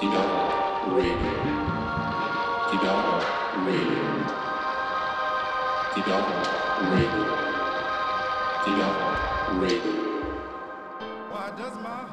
Why does my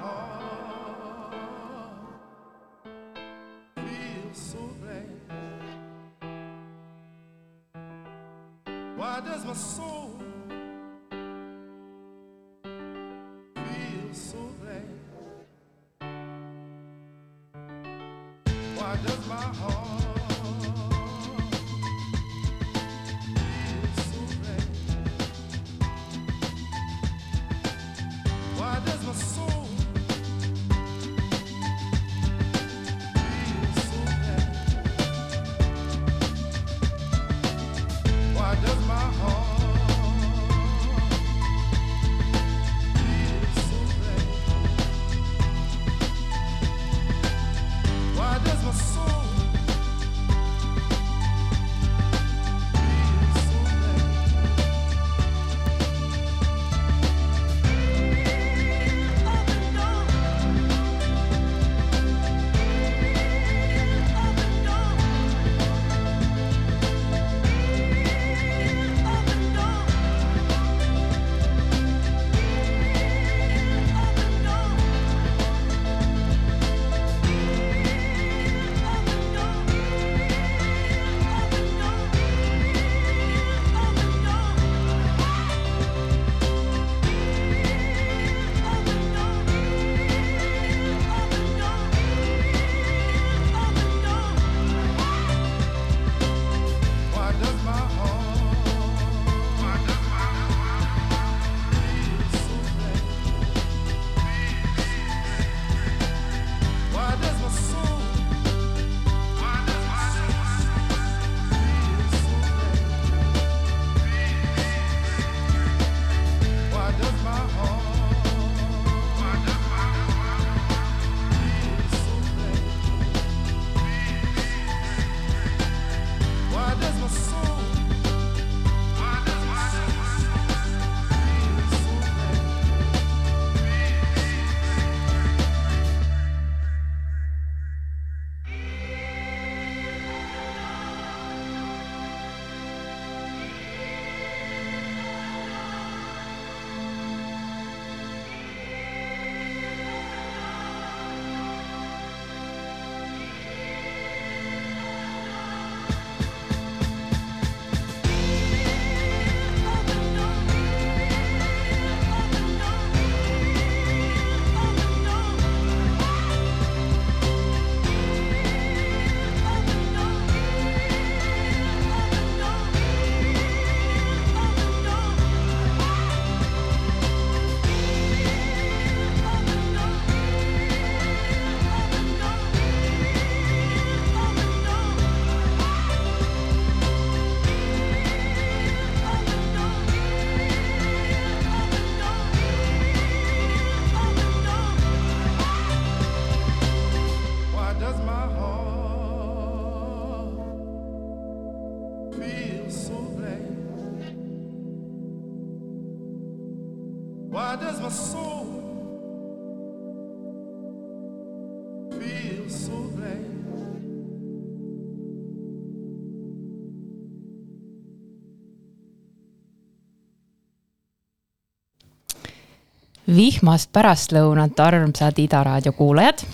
vihmast pärastlõunat, armsad Ida raadio kuulajad.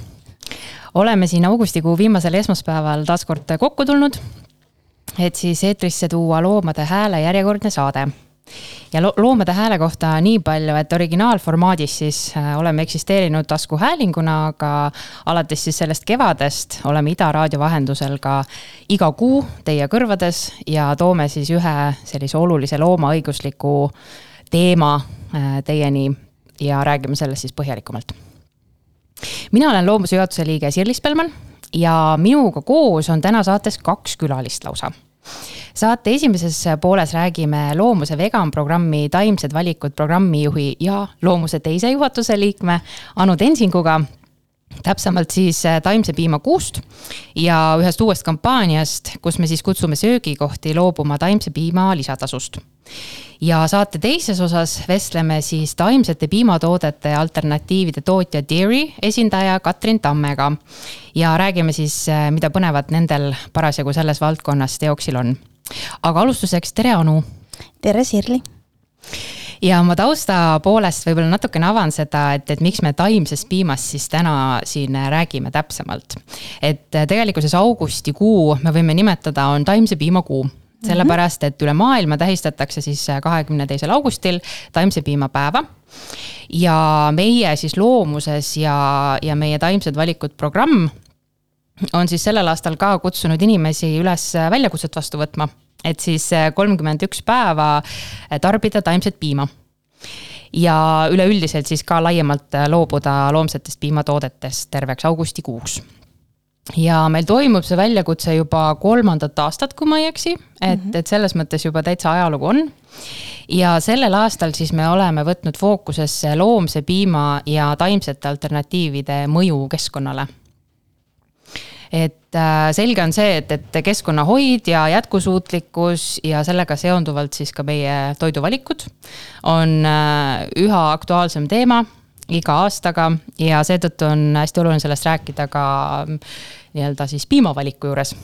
oleme siin augustikuu viimasel esmaspäeval taas kord kokku tulnud, et siis eetrisse tuua Loomade Hääle järjekordne saade. Ja lo Loomade Hääle kohta nii palju, et originaalformaadis siis äh, oleme eksisteerinud taskuhäälinguna, aga alates siis sellest kevadest oleme Ida raadio vahendusel ka iga kuu teie kõrvades ja toome siis ühe sellise olulise loomaõigusliku teema äh, teieni ja räägime sellest siis põhjalikumalt. mina olen Loomuse juhatuse liige Sirlis Pelman ja minuga koos on täna saates kaks külalist lausa. Saate esimeses pooles räägime Loomuse vegan programmi Taimsed valikud programmijuhi ja Loomuse teise juhatuse liikme Anu Tensinguga täpsemalt siis äh, taimse piima kuust ja ühest uuest kampaaniast, kus me siis kutsume söögikohti loobuma taimse piima lisatasust. ja saate teises osas vestleme siis taimsete piimatoodete alternatiivide tootja Dairy esindaja Katrin Tammega. ja räägime siis, äh, mida põnevat nendel parasjagu selles valdkonnas teoksil on. aga alustuseks, tere Anu. tere, Sirli ja ma tausta poolest võib-olla natukene avan seda, et, et miks me taimsest piimast siis täna siin räägime täpsemalt. et tegelikkuses augustikuu me võime nimetada, on taimse piima kuu sellepärast, et üle maailma tähistatakse siis kahekümne teisel augustil taimse piima päeva. ja meie siis loomuses ja, ja meie taimsed valikud programm on siis sellel aastal ka kutsunud inimesi üles väljakutset vastu võtma et siis äh, kolmkümmend üks päeva äh, tarbida taimset piima. ja üleüldiselt siis ka laiemalt äh, loobuda loomsetest piimatoodetest terveks augustikuuks ja meil toimub see väljakutse juba kolmandat aastat, kui ma ei eksi, et mm, -hmm. et selles mõttes juba täitsa ajalugu on. ja sellel aastal siis me oleme võtnud fookusesse loomse piima ja taimsete alternatiivide mõju keskkonnale et äh, selge on see, et, et keskkonnahoid ja jätkusuutlikkus ja sellega seonduvalt siis ka meie toiduvalikud on äh, üha aktuaalsem teema iga aastaga ja seetõttu on hästi oluline sellest rääkida ka mm, nii-öelda siis piimavaliku juures.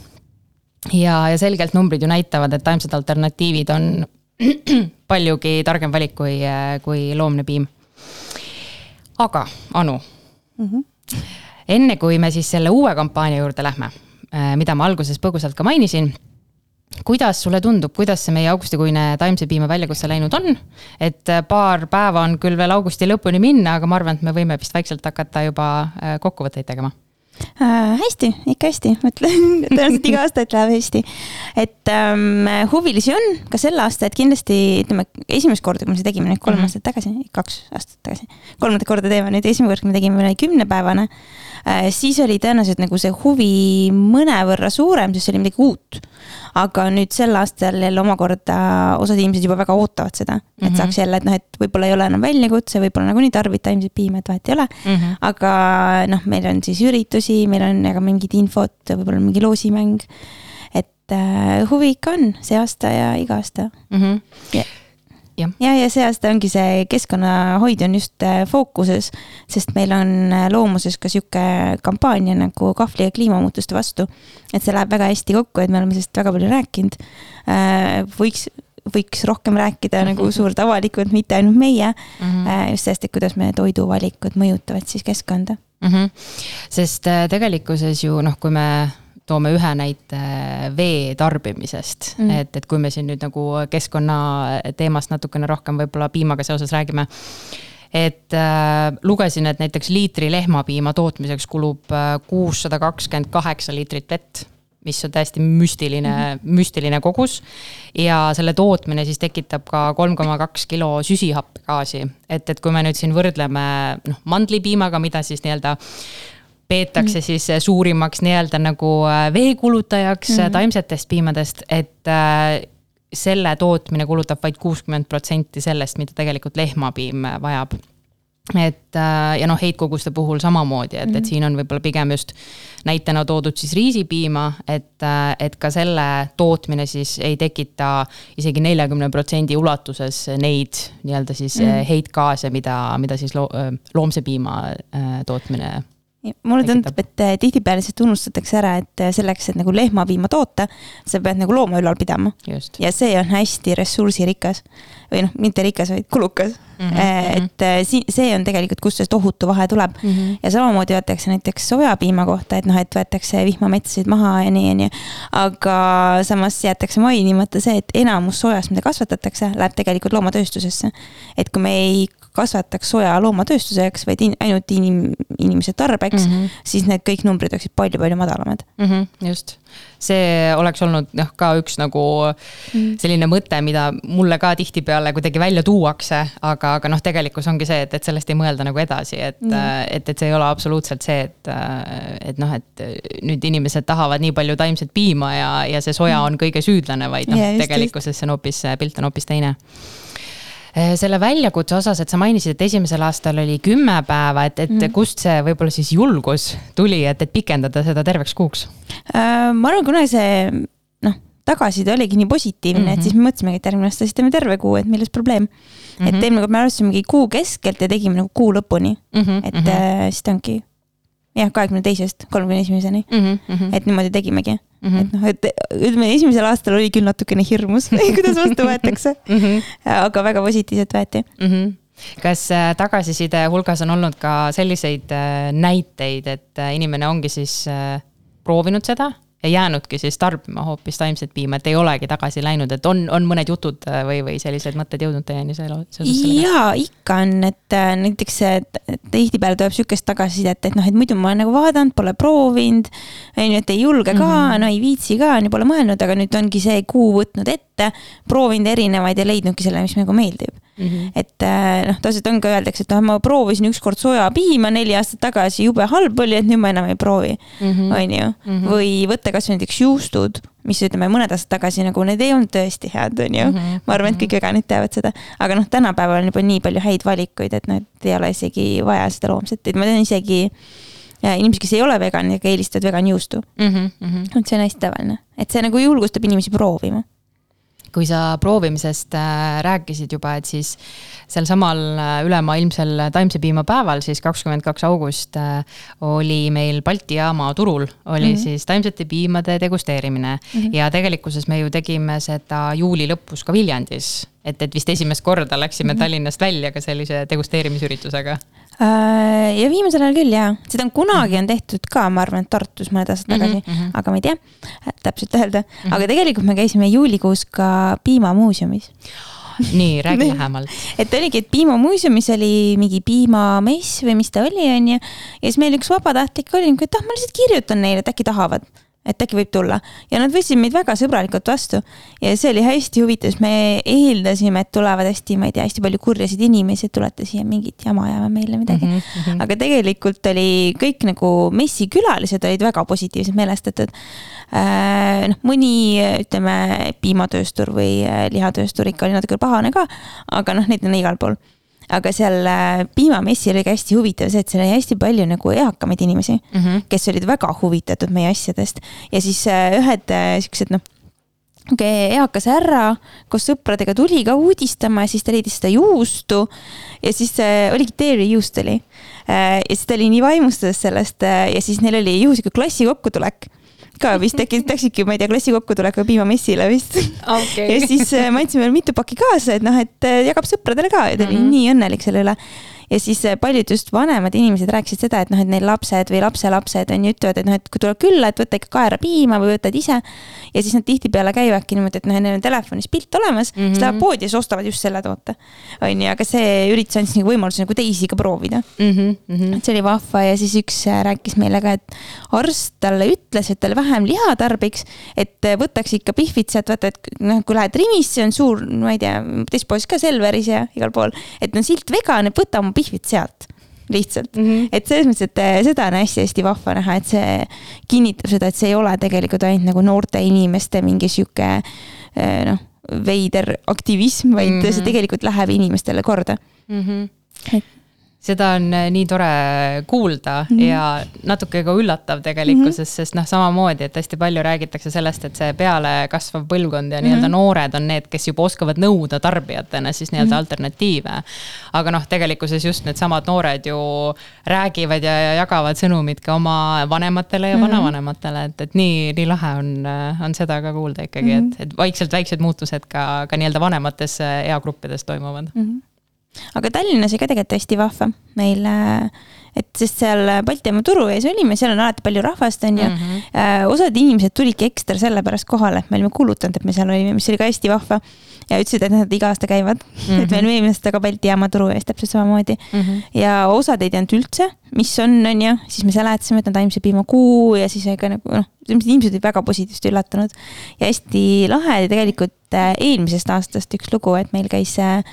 ja, ja selgelt numbrid ju näitavad, et taimsed alternatiivid on paljugi targem valik kui, kui loomne piim. aga Anu mm. -hmm enne kui me siis selle uue kampaania juurde lähme, äh, mida ma alguses põgusalt ka mainisin kuidas sulle tundub, kuidas see meie augustikuine taimse piima väljakutse läinud on? et äh, paar päeva on küll veel augusti lõpuni minna, aga ma arvan, et me võime vist vaikselt hakata juba äh, kokkuvõtteid tegema äh,? hästi, ikka hästi, ütlen tõenäoliselt iga aasta, et läheb hästi. et ähm, huvilisi on ka sel aastal, et kindlasti ütleme, esimest korda, kui me seda tegime nüüd kolm mm -hmm. aastat tagasi, kaks aastat tagasi, kolmandat korda teeme nüüd, esimene kord, kui me tegime, oli kümnepäevane äh,. siis oli tõenäoliselt nagu see huvi mõnevõrra suurem, sest see oli midagi uut aga nüüd sel aastal jälle omakorda osad inimesed juba väga ootavad seda, et mm -hmm. saaks jälle, et noh, et võib-olla ei ole enam väljakutse, võib-olla nagunii tarbid taimset piima, et vahet ei ole mm. -hmm. aga noh, meil on siis üritusi, meil on ka mingit infot, võib-olla mingi loosimäng. et äh, huvi ikka on see aasta ja iga aasta mm. -hmm. Ja ja, ja, ja see aasta ongi see keskkonnahoid on just äh, fookuses, sest meil on äh, loomuses ka sihuke kampaania nagu kahvli ja kliimamuutuste vastu. et see läheb väga hästi kokku, et me oleme sellest väga palju rääkinud. Äh, võiks, võiks rohkem rääkida nagu mhm. suurt avalikult, mitte ainult meie mm. -hmm. just sellest, et kuidas meie toiduvalikud mõjutavad siis keskkonda mm. -hmm. sest tegelikkuses ju noh, kui me toome ühe näite vee tarbimisest mm., et, et kui me siin nüüd nagu keskkonna teemast natukene rohkem võib-olla piimaga seoses räägime. et äh, lugesin, et näiteks liitri lehmapiima tootmiseks kulub äh, kuussada kakskümmend kaheksa liitrit vett mis on täiesti müstiline mm, -hmm. müstiline kogus. ja selle tootmine siis tekitab ka kolm koma kaks kilo süsihappegaasi, et, et kui me nüüd siin võrdleme noh, mandlipiimaga, mida siis nii-öelda peetakse mm. siis eh, suurimaks nii-öelda nagu eh, veekulutajaks mm -hmm. taimsetest piimadest, et selle tootmine kulutab vaid kuuskümmend protsenti sellest, mida tegelikult lehmapiim vajab. et ja noh, heitkoguste puhul samamoodi, et mm, -hmm. et mhm. siin on võib-olla pigem just näitena toodud siis riisipiima, et, et ka selle tootmine siis ei tekita isegi neljakümne protsendi ulatuses neid nii-öelda siis mm -hmm. heitgaase, mida, mida siis lo loomse piima tootmine mulle tundub, et äh, tihtipeale lihtsalt unustatakse ära, et äh, selleks, et nagu lehmapiima toota, sa pead nagu looma ülal pidama. ja see on hästi ressursirikas või noh, mitte rikas, vaid kulukas mm. -hmm. et siin, see on tegelikult, kust see tohutu vahe tuleb mm. -hmm. ja samamoodi öeldakse näiteks sojapiima kohta, et noh, et võetakse vihmametsasid maha ja nii ja nii. aga samas jäetakse mainimata see, et enamus soojast, mida kasvatatakse, läheb tegelikult loomatööstusesse. et kui me ei kasvataks soja loomatööstuseks, vaid in, ainult inim, inimese tarbeks mm, -hmm. siis need kõik numbrid oleksid palju-palju madalamad mm. -hmm, just see oleks olnud noh, ka üks nagu mm. selline mõte, mida mulle ka tihtipeale kuidagi välja tuuakse, aga, aga noh, tegelikkus ongi see, et, et sellest ei mõelda nagu edasi, et mm., et, et see ei ole absoluutselt see, et, et noh, et nüüd inimesed tahavad nii palju taimset piima ja, ja see soja mm. on kõige süüdlane, vaid noh, tegelikkuses see on hoopis, pilt on hoopis teine selle väljakutse osas, et sa mainisid, et esimesel aastal oli kümme päeva, et, et mm. kust see võib-olla siis julgus tuli, et, et pikendada seda terveks kuuks? Äh, ma arvan, kuna see noh, tagasiside oligi nii positiivne mm, -hmm. et Mhm. siis me mõtlesimegi, et järgmine aasta siis teeme terve kuu, et milles probleem mm. -hmm. et eelmine kord me alustasimegi kuu keskelt ja tegime nagu kuu lõpuni mm, Mhm, -hmm. et mm -hmm. siis ta ongi jah, kahekümne teisest kolmekümne esimeseni -hmm. et niimoodi tegimegi mm. -hmm. et noh, et ütleme, esimesel aastal oli küll natukene hirmus kuidas vastu võetakse mm, -hmm. aga väga positiivselt võeti mm. -hmm. kas äh, tagasiside hulgas on olnud ka selliseid äh, näiteid, et äh, inimene ongi siis proovinud seda ja jäänudki siis tarbima hoopis taimset piima, et ei olegi tagasi läinud, et on, on mõned jutud äh, või, või sellised mõtted jõudnud teieni seoses sellega? jaa, ikka on, et äh, näiteks tihtipeale tuleb sihukest tagasisidet, et noh, et muidu ma olen nagu vaadanud, pole proovinud. on ju, et ei julge ka mm, -hmm. no ei viitsi ka, on ju, pole mõelnud, aga nüüd ongi see kuu võtnud ette, proovinud erinevaid ja leidnudki selle, mis nagu meeldib mm. -hmm. et äh, noh, tavaliselt on ka öeldakse, et noh, ma proovisin ükskord sojapiima neli aastat tagasi, jube halb oli, et nüüd ma enam ei proovi -hmm. on ju, või võtta kasvõi näiteks juustud, mis ütleme mõned aastad tagasi nagu need ei olnud tõesti head, on ju mm. -hmm. ma arvan, et kõik veganid teavad seda, aga noh, tänapäeval on juba nii palju häid valikuid, et noh, et ei ole isegi vaja seda loomset, et ma tean isegi ja inimesi, kes ei ole veganid, aga eelistavad veganjuustu. Mm -hmm. et see on hästi tavaline, et see nagu julgustab inimesi proovima kui sa proovimisest äh, rääkisid juba, et siis sel samal äh, ülemaailmsel taimse piima päeval, siis kakskümmend kaks august äh, oli meil Balti jaama turul, oli mm -hmm. siis taimsete piimade degusteerimine mm. -hmm. ja tegelikkuses me ju tegime seda juuli lõpus ka Viljandis. Et, et vist esimest korda läksime -hmm. Tallinnast välja ka sellise degusteerimisüritusega. Äh, ja viimasel ajal küll jaa, seda on kunagi on tehtud ka, ma arvan, et Tartus mõned aastad tagasi mm, -hmm. aga ma ei tea täpselt öelda aga tegelikult me käisime juulikuus ka piimamuuseumis nii, räägi lähemalt. et oligi, et piimamuuseumis oli mingi piimamess või mis ta oli, onju. ja siis meil üks vabatahtlik oli et ah, ma lihtsalt kirjutan neile, et äkki tahavad et äkki võib tulla ja nad võtsid meid väga sõbralikult vastu ja see oli hästi huvitav, sest me eeldasime, et tulevad hästi, ma ei tea, hästi palju kurjasid inimesi, et tulete siia mingit jama ajama meile midagi mm. -hmm. aga tegelikult oli kõik nagu messi külalised olid väga positiivselt meelestatud äh,. noh, mõni ütleme piimatööstur või äh, lihatööstur ikka oli natuke pahane ka, aga noh, neid on igal pool aga seal äh, piimamessil oli ka hästi huvitav see, et seal oli hästi palju nagu eakamaid inimesi mm, -hmm. kes olid väga huvitatud meie asjadest. Ja siis äh, ühed äh, siuksed noh okay, eakas härra koos sõpradega tuli ka uudistama ja siis ta leidis seda juustu. Ja siis äh, oligi dairy juust oli. Ja siis ta oli nii vaimustuses sellest ja siis neil oli juhuslikult klassi kokkutulek ka vist äkki läksidki, ma ei tea, klassi kokkutulek või piimamessile vist okay. ja siis äh, ma andsin veel mitu pakki kaasa, et noh, et äh, jagab sõpradele ka ja ta oli mm. -hmm. nii õnnelik selle üle. Ja siis äh, paljud just vanemad inimesed rääkisid seda, et noh, et neil lapsed või lapselapsed on ju, ütlevad, et noh, et kui tuleb külla, et võta ikka kaera piima või võtad ise. ja siis nad tihtipeale käivadki niimoodi, et noh, neil on telefonis pilt olemas mm, -hmm. siis lähevad poodi ja siis ostavad just selle toote. on ju, aga see üritus andis nagu võimaluse nagu teisi ka proovida mm. -hmm, mm -hmm. et see oli vahva ja siis üks äh, rääkis meile ka, et arst talle ütles, et talle vähem liha tarbiks. et äh, võtaks ikka pihvid sealt, vaata, et noh, kui lähed Rimisse, on suur, ma ei tea, teises poes ka Selveris ja igal pool. et on silt vegan, et võta oma pihvid sealt lihtsalt mm, -hmm. et selles mõttes, et äh, seda on hästi-hästi vahva näha, et see kinnitab seda, et see ei ole tegelikult ainult nagu noorte inimeste mingi sihuke noh, veider aktivism, vaid mm -hmm. see tegelikult läheb inimestele korda mm. -hmm. Et- seda on äh, nii tore kuulda mm Mhm. -hmm. ja natuke ka üllatav tegelikkuses mm, -hmm. sest noh, samamoodi, et hästi palju räägitakse sellest, et see pealekasvav põlvkond ja nii-öelda mm -hmm. noored on need, kes juba oskavad nõuda tarbijatena siis nii-öelda mm -hmm. alternatiive. aga noh, tegelikkuses just needsamad noored ju räägivad ja, ja jagavad sõnumit ka oma vanematele ja Mhm. vanavanematele, et, et nii, nii lahe on, on seda ka kuulda ikkagi mm, -hmm. et, et vaikselt väiksed muutused ka, ka nii-öelda vanemates äh, eagruppides toimuvad mm. -hmm. Aga Tallinnas oli ka tegelikult hästi vahva meil, et sest seal Balti jaama turu ees olime, seal on alati palju rahvast, on ju mm. -hmm. osad inimesed tulidki ekstra sellepärast kohale, et me olime kuulutanud, et me seal olime, mis oli ka hästi vahva. ja ütlesid, et nad iga aasta käivad mm, -hmm. et me olime eelmine aasta ka Balti jaama turu ees täpselt samamoodi mm. -hmm. ja osad ei teadnud üldse, mis on, on ju, siis me seletasime, et on taimse piima kuu ja siis ega nagu noh, inimesed olid väga positiivselt üllatunud. ja hästi lahe oli tegelikult äh, eelmisest aastast üks lugu, et meil käis äh,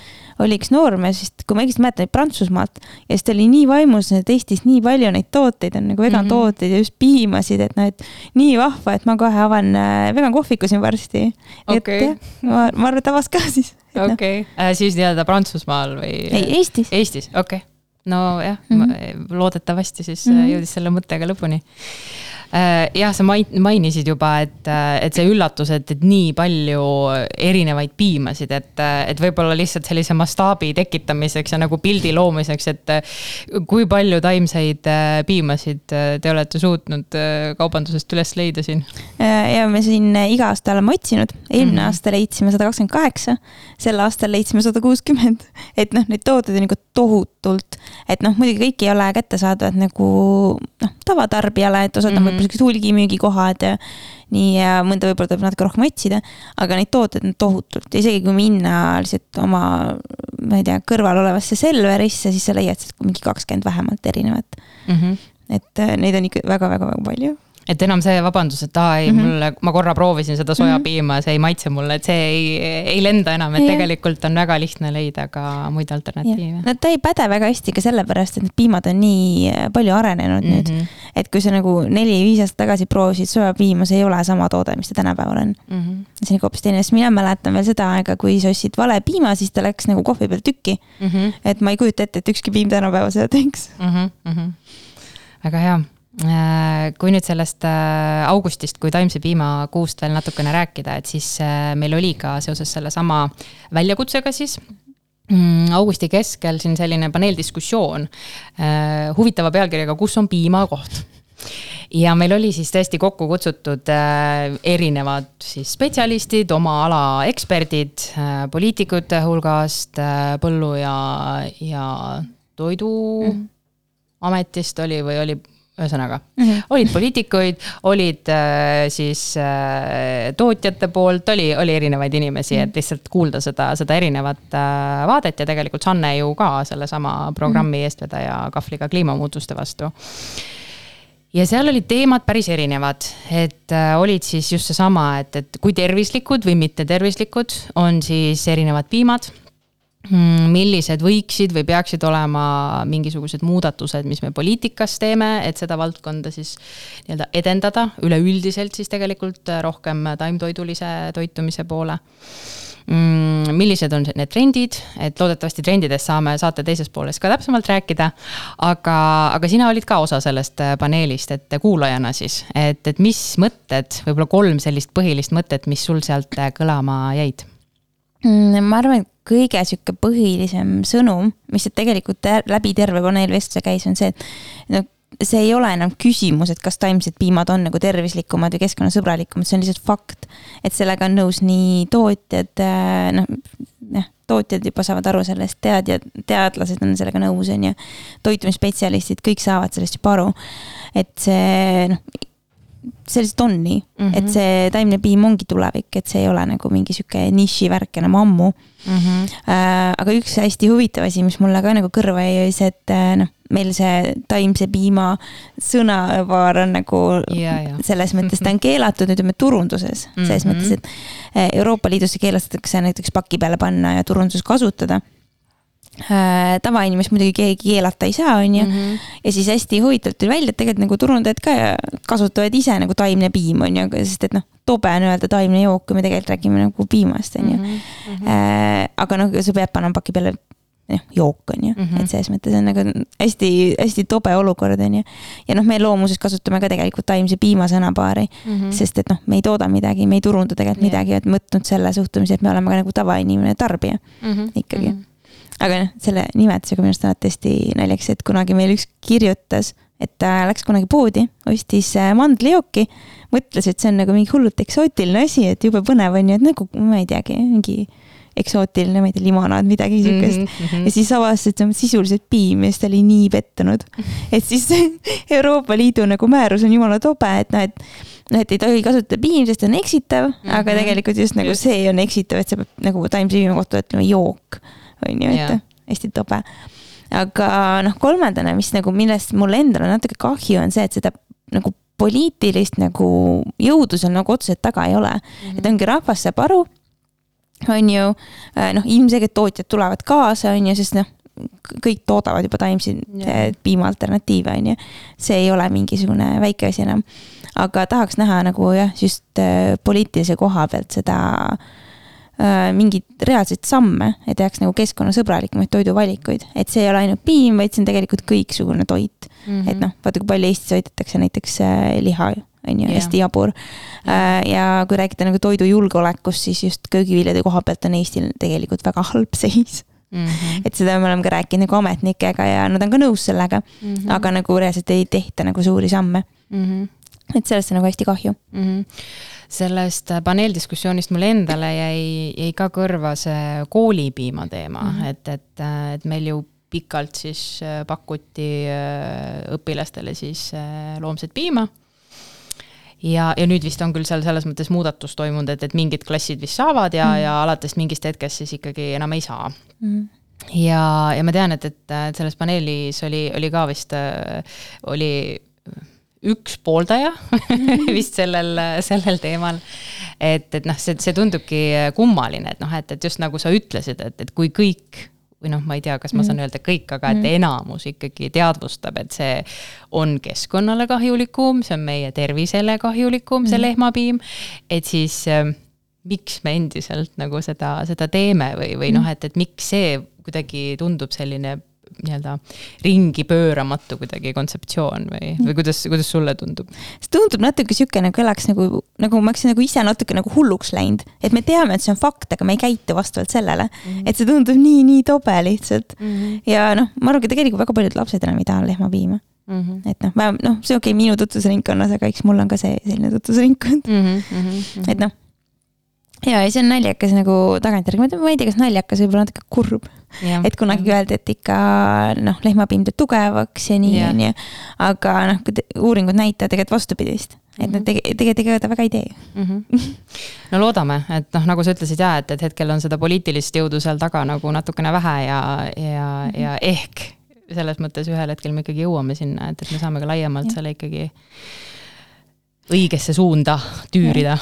oli üks noormees vist, kui ma õigesti mäletan, Prantsusmaalt ja siis ta oli nii vaimus, et Eestis nii palju neid tooteid on nagu vegan tooteid ja just piimasid, et noh, et nii vahva, et ma kohe avan äh, vegan kohviku siin varsti. Okei. et jah, ma, ma arvan, et avas ka siis. okei okay., siis nii-öelda Prantsusmaal või? ei, Eestis. Eestis, okei okay.. nojah mm, Mhm. -hmm. loodetavasti siis mm. -hmm. jõudis selle mõttega lõpuni. jah, sa main- mainisid juba, et, et see üllatus, et, et nii palju erinevaid piimasid, et, et võib-olla lihtsalt sellise mastaabi tekitamiseks ja nagu pildi loomiseks, et kui palju taimseid äh, piimasid äh, te olete suutnud äh, kaubandusest üles leida siin? ja me siin äh, iga aasta oleme otsinud, eelmine mm. -hmm. aasta leidsime sada kakskümmend kaheksa, sel aastal leidsime sada kuuskümmend. et noh, neid tooteid on nagu tohutult, et noh, muidugi kõik ei ole kättesaadavad nagu noh, tavatarbijale, et osad mm -hmm. on võib-olla siuksed hulgimüügikohad ja nii ja mõnda võib-olla tuleb natuke rohkem otsida, aga neid tooteid on tohutult ja isegi kui minna lihtsalt oma, ma ei tea, kõrval olevasse Selverisse, siis sa leiad sealt mingi kakskümmend vähemalt erinevat. Mm -hmm. et äh, neid on ikka väga-väga-väga palju. Et enam see vabandus, et aa ei mm, Mhm. -hmm. mulle, ma korra proovisin seda sojapiima, see ei maitse mulle, et see ei, ei lenda enam, et Jah. tegelikult on väga lihtne leida ka muid alternatiive. no ta ei päde väga hästi ka sellepärast, et need piimad on nii äh, palju arenenud mm -hmm. nüüd, -hmm. et kui sa nagu neli-viis aastat tagasi proovisid sojapiima, see ei ole sama toode, mis ta tänapäeval on. Mm -hmm. see on ikka hoopis teine, sest mina mäletan veel seda aega, kui sa ostsid vale piima, siis ta läks nagu kohvi peal tükki. Mm -hmm. et ma ei kujuta ette, et ükski piim tänapäeval seda teeks. mm. -hmm. väga hea. Kui nüüd sellest äh, augustist kui taimse piima kuust veel natukene rääkida, et siis äh, meil oli ka seoses sellesama väljakutsega siis mm, augusti keskel siin selline paneeldiskussioon äh, huvitava pealkirjaga Kus on piimakoht? Ja meil oli siis tõesti kokku kutsutud äh, erinevad siis spetsialistid, oma ala eksperdid äh, poliitikute hulgast äh, põllu ja, ja toiduametist oli või oli, ühesõnaga mm, -hmm. olid poliitikuid, olid äh, siis äh, tootjate poolt, oli, oli erinevaid inimesi, et lihtsalt kuulda seda, seda erinevat äh, vaadet ja tegelikult Sanne ju ka sellesama programmi eestvedaja kahvliga kliimamuutuste vastu ja seal olid teemad päris erinevad, et äh, olid siis just seesama, et, et kui tervislikud või mittetervislikud on siis erinevad piimad. Millised võiksid või peaksid olema mingisugused muudatused, mis me poliitikas teeme, et seda valdkonda siis nii-öelda edendada üleüldiselt siis tegelikult äh, rohkem taimtoidulise toitumise poole mm,. millised on need trendid, et loodetavasti trendidest saame saate teises pooles ka täpsemalt rääkida. aga, aga sina olid ka osa sellest äh, paneelist, et kuulajana siis, et, et mis mõtted, võib-olla kolm sellist põhilist mõtet, mis sul sealt äh, kõlama jäid? Mm, ma arvan, et kõige sihuke põhilisem sõnum, mis tegelikult ter- läbi terve paneelvestluse käis, on see, et no see ei ole enam küsimus, et kas taimsed piimad on nagu tervislikumad või keskkonnasõbralikumad, see on lihtsalt fakt. et sellega on nõus nii tootjad, noh, jah, tootjad juba saavad aru sellest, teadjad, teadlased on sellega nõus, on ju. toitumisspetsialistid, kõik saavad sellest juba aru. et see, noh, see lihtsalt on nii mm, Mhm. -hmm. et see taimne piim ongi tulevik, et see ei ole nagu mingi sihuke nišivärk enam ammu Mm -hmm. Äh, aga üks hästi huvitav asi, mis mulle ka nagu kõrva jäi, oli see, et äh, noh, meil see taimse piima sõnapaar on nagu ja, ja. selles mõttes ta on keelatud, ütleme turunduses, selles Mhm. mõttes, et äh, Euroopa Liidus keelastatakse näiteks paki peale panna ja turunduses kasutada. Tavainimest muidugi keegi keelata ei saa, on ju, Mhm. ja siis hästi huvitavalt tuli välja, et tegelikult nagu turundajad ka kasutavad ise nagu taimne piim on ju, sest et noh, tobe on öelda taimne jook, kui me tegelikult räägime nagu piimast on ju. Mhm. aga noh, sa pead panema paki peale noh, jook on ju mm, Mhm. -hmm. et selles mõttes on nagu hästi-hästi tobe olukord on ju. ja noh, me loomuses kasutame ka tegelikult taimse piima sõnapaari mm, -hmm. sest et noh, me ei tooda midagi, me ei turunda tegelikult Jah. midagi, et võtnud selle suhtumise, et me oleme ka nagu tavainimene, tarbija Mhm. ikkagi mm. -hmm. Aga noh, selle nimetusega minu arust alati hästi naljakas, et kunagi meil üks kirjutas, et ta läks kunagi poodi, ostis äh, mandlijooki, mõtles, et see on nagu mingi hullult eksootiline asi, et jube põnev on ju, et nagu ma ei teagi, mingi eksootiline, ma ei tea, limonaad, midagi siukest mm. -hmm. ja siis avastas, et see on sisuliselt piim ja siis ta oli nii pettunud. et siis Euroopa Liidu nagu määrus on jumala tobe, et noh, et noh, et ei tohi kasutada piim, sest see on eksitav mm, -hmm. aga Mhm. tegelikult just nagu Just. see on eksitav, et sa pead nagu taimse piima kohta ütlema jook, on ju, et hästi tobe. aga noh, kolmandana, mis nagu, millest mul endal on natuke kahju, on see, et seda nagu poliitilist nagu jõudu seal nagu otseselt taga ei ole mm. -hmm. et ongi rahvas saab aru, on ju, noh, ilmselgelt tootjad tulevad kaasa, on ju, sest noh, kõik toodavad juba taimsi Jah. piima alternatiive, on ju. see ei ole mingisugune väike asi enam. aga tahaks näha nagu jah, just äh, poliitilise koha pealt seda äh, mingeid reaalseid samme, et tehaks nagu keskkonnasõbralikumaid toiduvalikuid, et see ei ole ainult piim, vaid see on tegelikult kõiksugune toit mm. -hmm. et noh, vaata kui palju Eestis hoitakse näiteks äh, liha, on ju, hästi jabur äh,. ja kui rääkida nagu toidujulgeolekust, siis just köögiviljade koha pealt on Eestil tegelikult väga halb seis Mhm. et seda me oleme ka rääkinud nagu ametnikega ja nad on ka nõus sellega mm. -hmm. aga nagu reaalselt ei tehta nagu suuri samme. Et sellest on nagu hästi kahju. Mhm. sellest äh, paneeldiskussioonist mulle endale jäi, jäi ka kõrva see koolipiima teema mm, -hmm. et, et, et meil ju pikalt siis äh, pakuti äh, õpilastele siis äh, loomset piima. ja, ja nüüd vist on küll seal selles mõttes muudatus toimunud, et, et mingid klassid vist saavad ja mm, -hmm. ja alates mingist hetkest siis ikkagi enam ei saa ja, ja ma tean, et et selles paneelis oli, oli ka vist, oli üks pooldaja vist sellel, sellel teemal. et, et noh, see, see tundubki kummaline, et noh, et, et just nagu sa ütlesid, et, et kui kõik või noh, ma ei tea, kas ma saan öelda kõik, aga et enamus ikkagi teadvustab, et see on keskkonnale kahjulikum, see on meie tervisele kahjulikum, see lehmapiim, et siis äh, miks me endiselt nagu seda, seda teeme või, või noh, et, et miks see kuidagi tundub selline nii-öelda ringi pööramatu kuidagi kontseptsioon või, või kuidas, kuidas sulle tundub? see tundub natuke sihuke nagu elaks nagu, nagu ma oleks nagu ise natuke nagu hulluks läinud, et me teame, et see on fakt, aga me ei käitu vastavalt sellele mm. -hmm. et see tundub nii, nii tobe lihtsalt mm. -hmm. ja noh, ma arvan ka tegelikult väga paljud lapsed enam ei taha lehmapiima. Mm -hmm. et noh, vähemalt noh, see on okei okay, minu tutvusringkonnas, aga eks mul on ka see selline tutvusringkond. Mm -hmm. et noh. ja, ja see on naljakas nagu tagantjärgi, ma ei tea, kas naljakas, võib-olla natuke kurb. et kunagi öeldi, et ikka noh, lehmapiim teeb tugevaks ja nii onju. aga noh, uuringud näitavad tegelikult vastupidist, et nad tege-, tegelikult ega ta väga ei tee. mm. -hmm. no loodame, et noh, nagu sa ütlesid ja et, et hetkel on seda poliitilist jõudu seal taga nagu natukene vähe ja, ja, ja ehk selles mõttes ühel hetkel me ikkagi jõuame sinna, et, et me saame ka laiemalt selle ikkagi õigesse suunda tüürida.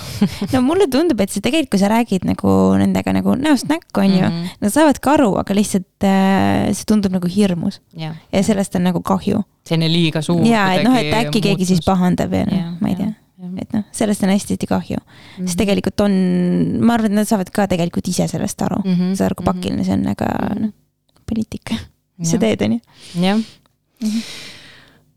no mulle tundub, et see tegelikult, kui sa räägid nagu nendega nagu näost näkku onju mm, Mhm. -hmm. nad saavad ka aru, aga lihtsalt äh, see tundub nagu hirmus jah, ja sellest on nagu kahju. selline liiga suur. ja et noh, et äkki keegi siis pahandab ja noh Jah,, ma ei jah, tea, et noh, sellest on hästi-hästi kahju mm. -hmm. sest tegelikult on, ma arvan, et nad saavad ka tegelikult ise sellest aru mm, Mhm, -hmm. saad aru, kui mhm. pakiline see on, aga noh, poliitika, mis sa teed, onju. jah.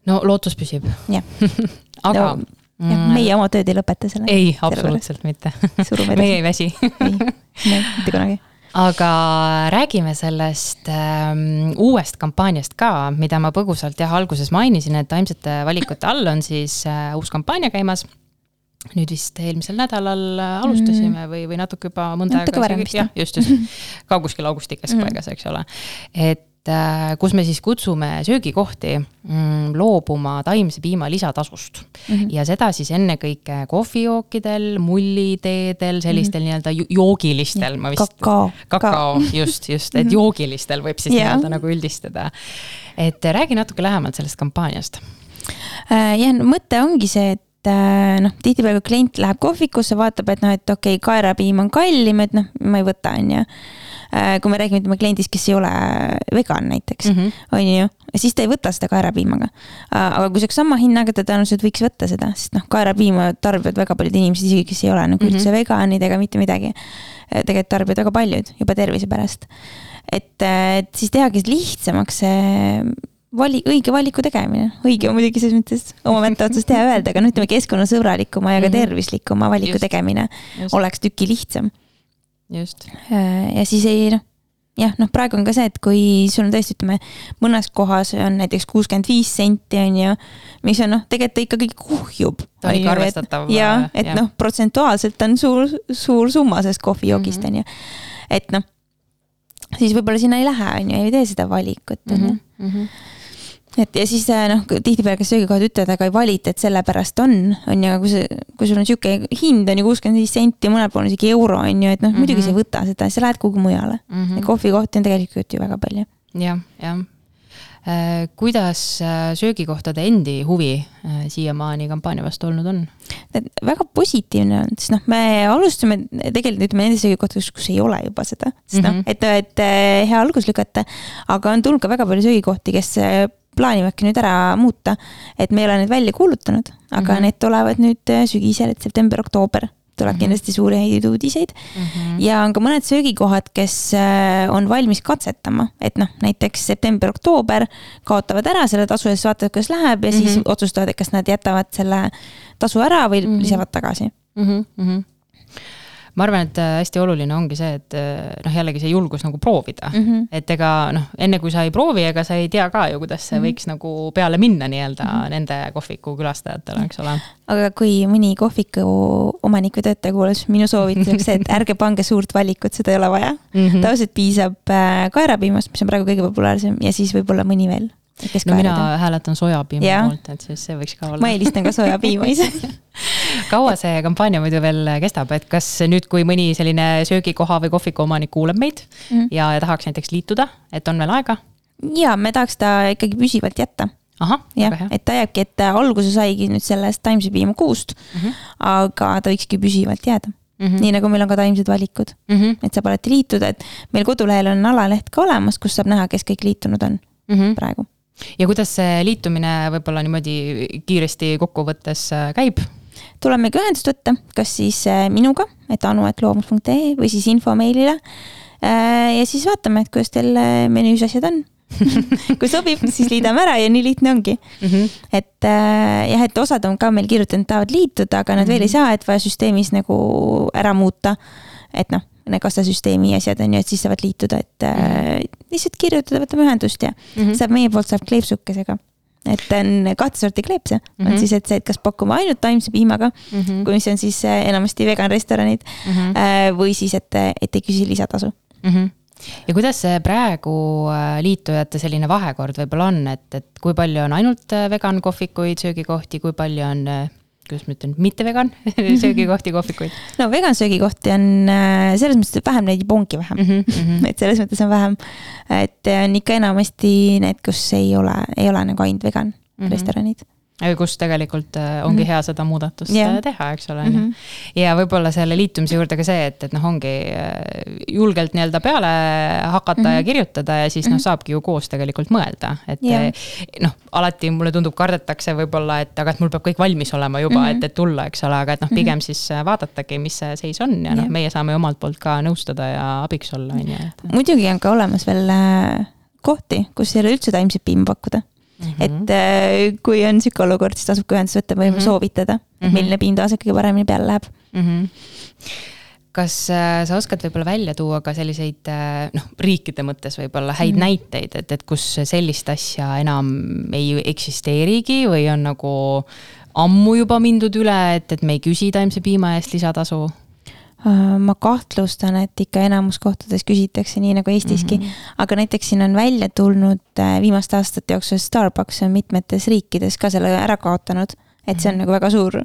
no lootus püsib. Jah. aga No, jah, meie oma tööd ei lõpeta selle. ei, absoluutselt mitte. meie ei väsi. ei, mitte kunagi. aga räägime sellest ähm, uuest kampaaniast ka, mida ma põgusalt jah, alguses mainisin, et taimsete valikute all on siis äh, uus kampaania käimas. nüüd vist eelmisel nädalal äh, alustasime või, või natuke juba mõnda Natuke jah, just, just, ka kuskil augusti keskpaigas, eks ole. et kus me siis kutsume söögikohti mm, loobuma taimse piima lisatasust mm. -hmm. ja seda siis ennekõike kohvijookidel, mulliteedel, sellistel mm -hmm. nii-öelda ju- joogilistel, ma vist kakao. kakao, just, just, et joogilistel võib siis Jah. nii-öelda nagu üldistada. et räägi natuke lähemalt sellest kampaaniast. Äh, jah, mõte ongi see, et äh, noh, tihtipeale klient läheb kohvikusse, vaatab, et noh, et okei okay,, kaerapiim on kallim, et noh, ma ei võta, onju. Kui me räägime, ütleme kliendist, kes ei ole vegan näiteks mm, Mhm. -hmm. on ju, siis ta ei võta seda kaerapiimaga. aga kui see oleks sama hinnaga, ta tõenäoliselt võiks võtta seda, sest noh, kaerapiima tarbivad väga paljud inimesed, isegi kes ei ole nagu mm -hmm. üldse veganid ega mitte midagi. tegelikult tarbivad väga paljud juba tervise pärast. et, et siis tehagi lihtsamaks see vali, õige valiku tegemine, õige on muidugi selles mõttes omaette otsast hea öelda, aga no ütleme, keskkonnasõbralikuma ja ka Mhm. tervislikuma valiku Just. tegemine Just. oleks tüki lihtsam. just, ja siis ei noh, jah, noh, praegu on ka see, et kui sul on tõesti, ütleme, mõnes kohas on näiteks kuuskümmend viis senti on ju, mis on noh, tegelikult ta ikkagi kuhjub. Ta on ikka arvestatav, ja, et jah. noh, protsentuaalselt on suur, suur summa sellest kohvijoogist Mhm. on ju, et noh, siis võib-olla sinna ei lähe, on ju, ei tee seda valikut, on ju Mhm. Et ja siis äh, noh, tihtipeale, kas söögikohad ütlevad, aga kvaliteet sellepärast on, on ju, aga kui see, kui sul on sihuke hind on ju kuuskümmend viis senti, mõnel pool on isegi euro on ju, et noh mm -hmm., muidugi sa ei võta seda, sa lähed kuhugi mujale mm. Mhm. -hmm. kohvikohti on tegelikult ju väga palju. jah, jah. Kuidas äh, söögikohtade endi huvi äh, siiamaani kampaania vastu olnud on? väga positiivne on, sest noh, me alustasime tegelikult ütleme nendes söögikohtades, kus ei ole juba seda, sest noh, Mhm. et, et äh, hea algus lükata, aga on tulnud ka väga palju söögikohti, kes äh, plaanivadki nüüd ära muuta. et me ei ole neid välja kuulutanud, aga mm. -hmm. need tulevad nüüd äh, sügisel, et september-oktoober tuleb mm Mhm. -hmm. kindlasti suuri häid uudiseid ja on ka mõned söögikohad, kes äh, on valmis katsetama, et noh, näiteks september-oktoober kaotavad ära selle tasu ja siis vaatavad, kuidas läheb ja siis Mhm. otsustavad, et kas nad jätavad selle tasu ära või Mhm. lisavad tagasi. mm. -hmm. Ma arvan, et äh, hästi oluline ongi see, et äh, noh, jällegi see julgus nagu proovida mm. Mm -hmm. et ega noh, enne kui sa ei proovi, ega sa ei tea ka ju, kuidas see Mhm. võiks nagu peale minna nii-öelda mm -hmm. nende kohviku külastajatele, eks ole. aga kui mõni kohviku omanik või töötaja kuulas, minu soovitus oleks see, et ärge pange suurt valikut, seda ei ole vaja mm. -hmm. tavaliselt piisab äh, kaerapiimast, mis on praegu kõige populaarsem ja siis võib-olla mõni veel. no kaerada. mina hääletan sojapiima poolt, et siis see võiks ka olla. ma eelistan ka sojapiima ise kaua see kampaania muidu veel kestab, et kas nüüd, kui mõni selline söögikoha või kohviku omanik kuulab meid mm. Mhm. ja, tahaks näiteks liituda, et on veel aega? ja me tahaks ta ikkagi püsivalt jätta jah et ta jääbki, et alguse saigi nüüd sellest Timesi piima kuust mm, Mhm. aga ta võikski püsivalt jääda mm. -hmm. nii nagu meil on ka taimsed valikud, mm. -hmm. et saab alati liituda, et meil kodulehel on alaleht ka olemas, kus saab näha, kes kõik liitunud on Mm -hmm. praegu. ja kuidas see liitumine võib-olla niimoodi kiiresti kokkuvõttes äh, käib? Tuleb meiega ühendust võtta, kas siis äh, minuga, et anu.loomus.ee või siis info meilile. ja siis vaatame, et kuidas teil äh, menüüs asjad on kui sobib, siis liidame ära ja nii lihtne ongi mm. -hmm. et äh, jah, et osad on ka meil kirjutanud, tahavad liituda, aga nad mm -hmm. veel ei saa, et vaja süsteemis nagu ära muuta. et noh, need kassasüsteemi asjad on ju, et siis saavad liituda, et äh, lihtsalt kirjutada, võtame ühendust ja mm Mhm. -hmm. saab meie poolt saab kleepsukesega. Et on kahte sorti kleepse mm, -hmm. Mhm. on siis, et see, et kas pakume ainult taimse piimaga Mm -hmm. mis on siis äh, enamasti vegan restoranid Mm -hmm. äh, või siis, et, et ei küsi lisatasu. Mm -hmm. ja kuidas see praegu äh, liitujate selline vahekord võib-olla on, et, et kui palju on ainult äh, vegan kohvikuid, söögikohti, kui palju on, äh, kuidas ma ütlen, mitte vegan söögikohti, kohvikuid no vegan söögikohti on äh, selles mõttes, et vähem neid ongi vähem mm? -hmm. et selles mõttes on vähem, et on ikka enamasti need, kus ei ole, ei ole nagu ainult vegan mm. -hmm. restoranid. Kus tegelikult äh, ongi Mhm. hea seda muudatust yeah. teha, eks ole, on ju. Mhm. ja võib-olla selle liitumise juurde ka see, et, et noh, ongi äh, julgelt nii-öelda peale hakata mm -hmm. ja kirjutada ja siis noh, saabki ju koos tegelikult mõelda, et Jah. eh, noh, alati mulle tundub, kardetakse võib-olla, et aga et mul peab kõik valmis olema juba mm, Mhm. -hmm. et, et tulla, eks ole, aga et noh, pigem siis äh, vaadatagi, mis see seis on ja noh, Jah. meie saame omalt poolt ka nõustada ja abiks olla, on ju, muidugi on ka olemas veel äh, kohti, kus ei ole üldse taimset piima pakkuda mm. Mhm. et äh, kui on sihuke olukord, siis tasub ka ühendust võtta või mm. -hmm. soovitada, et Mhm. milline piim taas kõige paremini peale läheb. mm. -hmm. kas äh, sa oskad võib-olla välja tuua ka selliseid äh, noh, riikide mõttes võib-olla häid mm. Mhm. näiteid, et, et kus sellist asja enam ei eksisteerigi või on nagu ammu juba mindud üle, et, et me ei küsi taimse piima eest lisatasu? Äh, ma kahtlustan, et ikka enamus kohtades küsitakse nii nagu Eestiski mm, -hmm. aga näiteks siin on välja tulnud äh, viimaste aastate jooksul Starbucks on mitmetes riikides ka selle ära kaotanud. et see on nagu väga suur,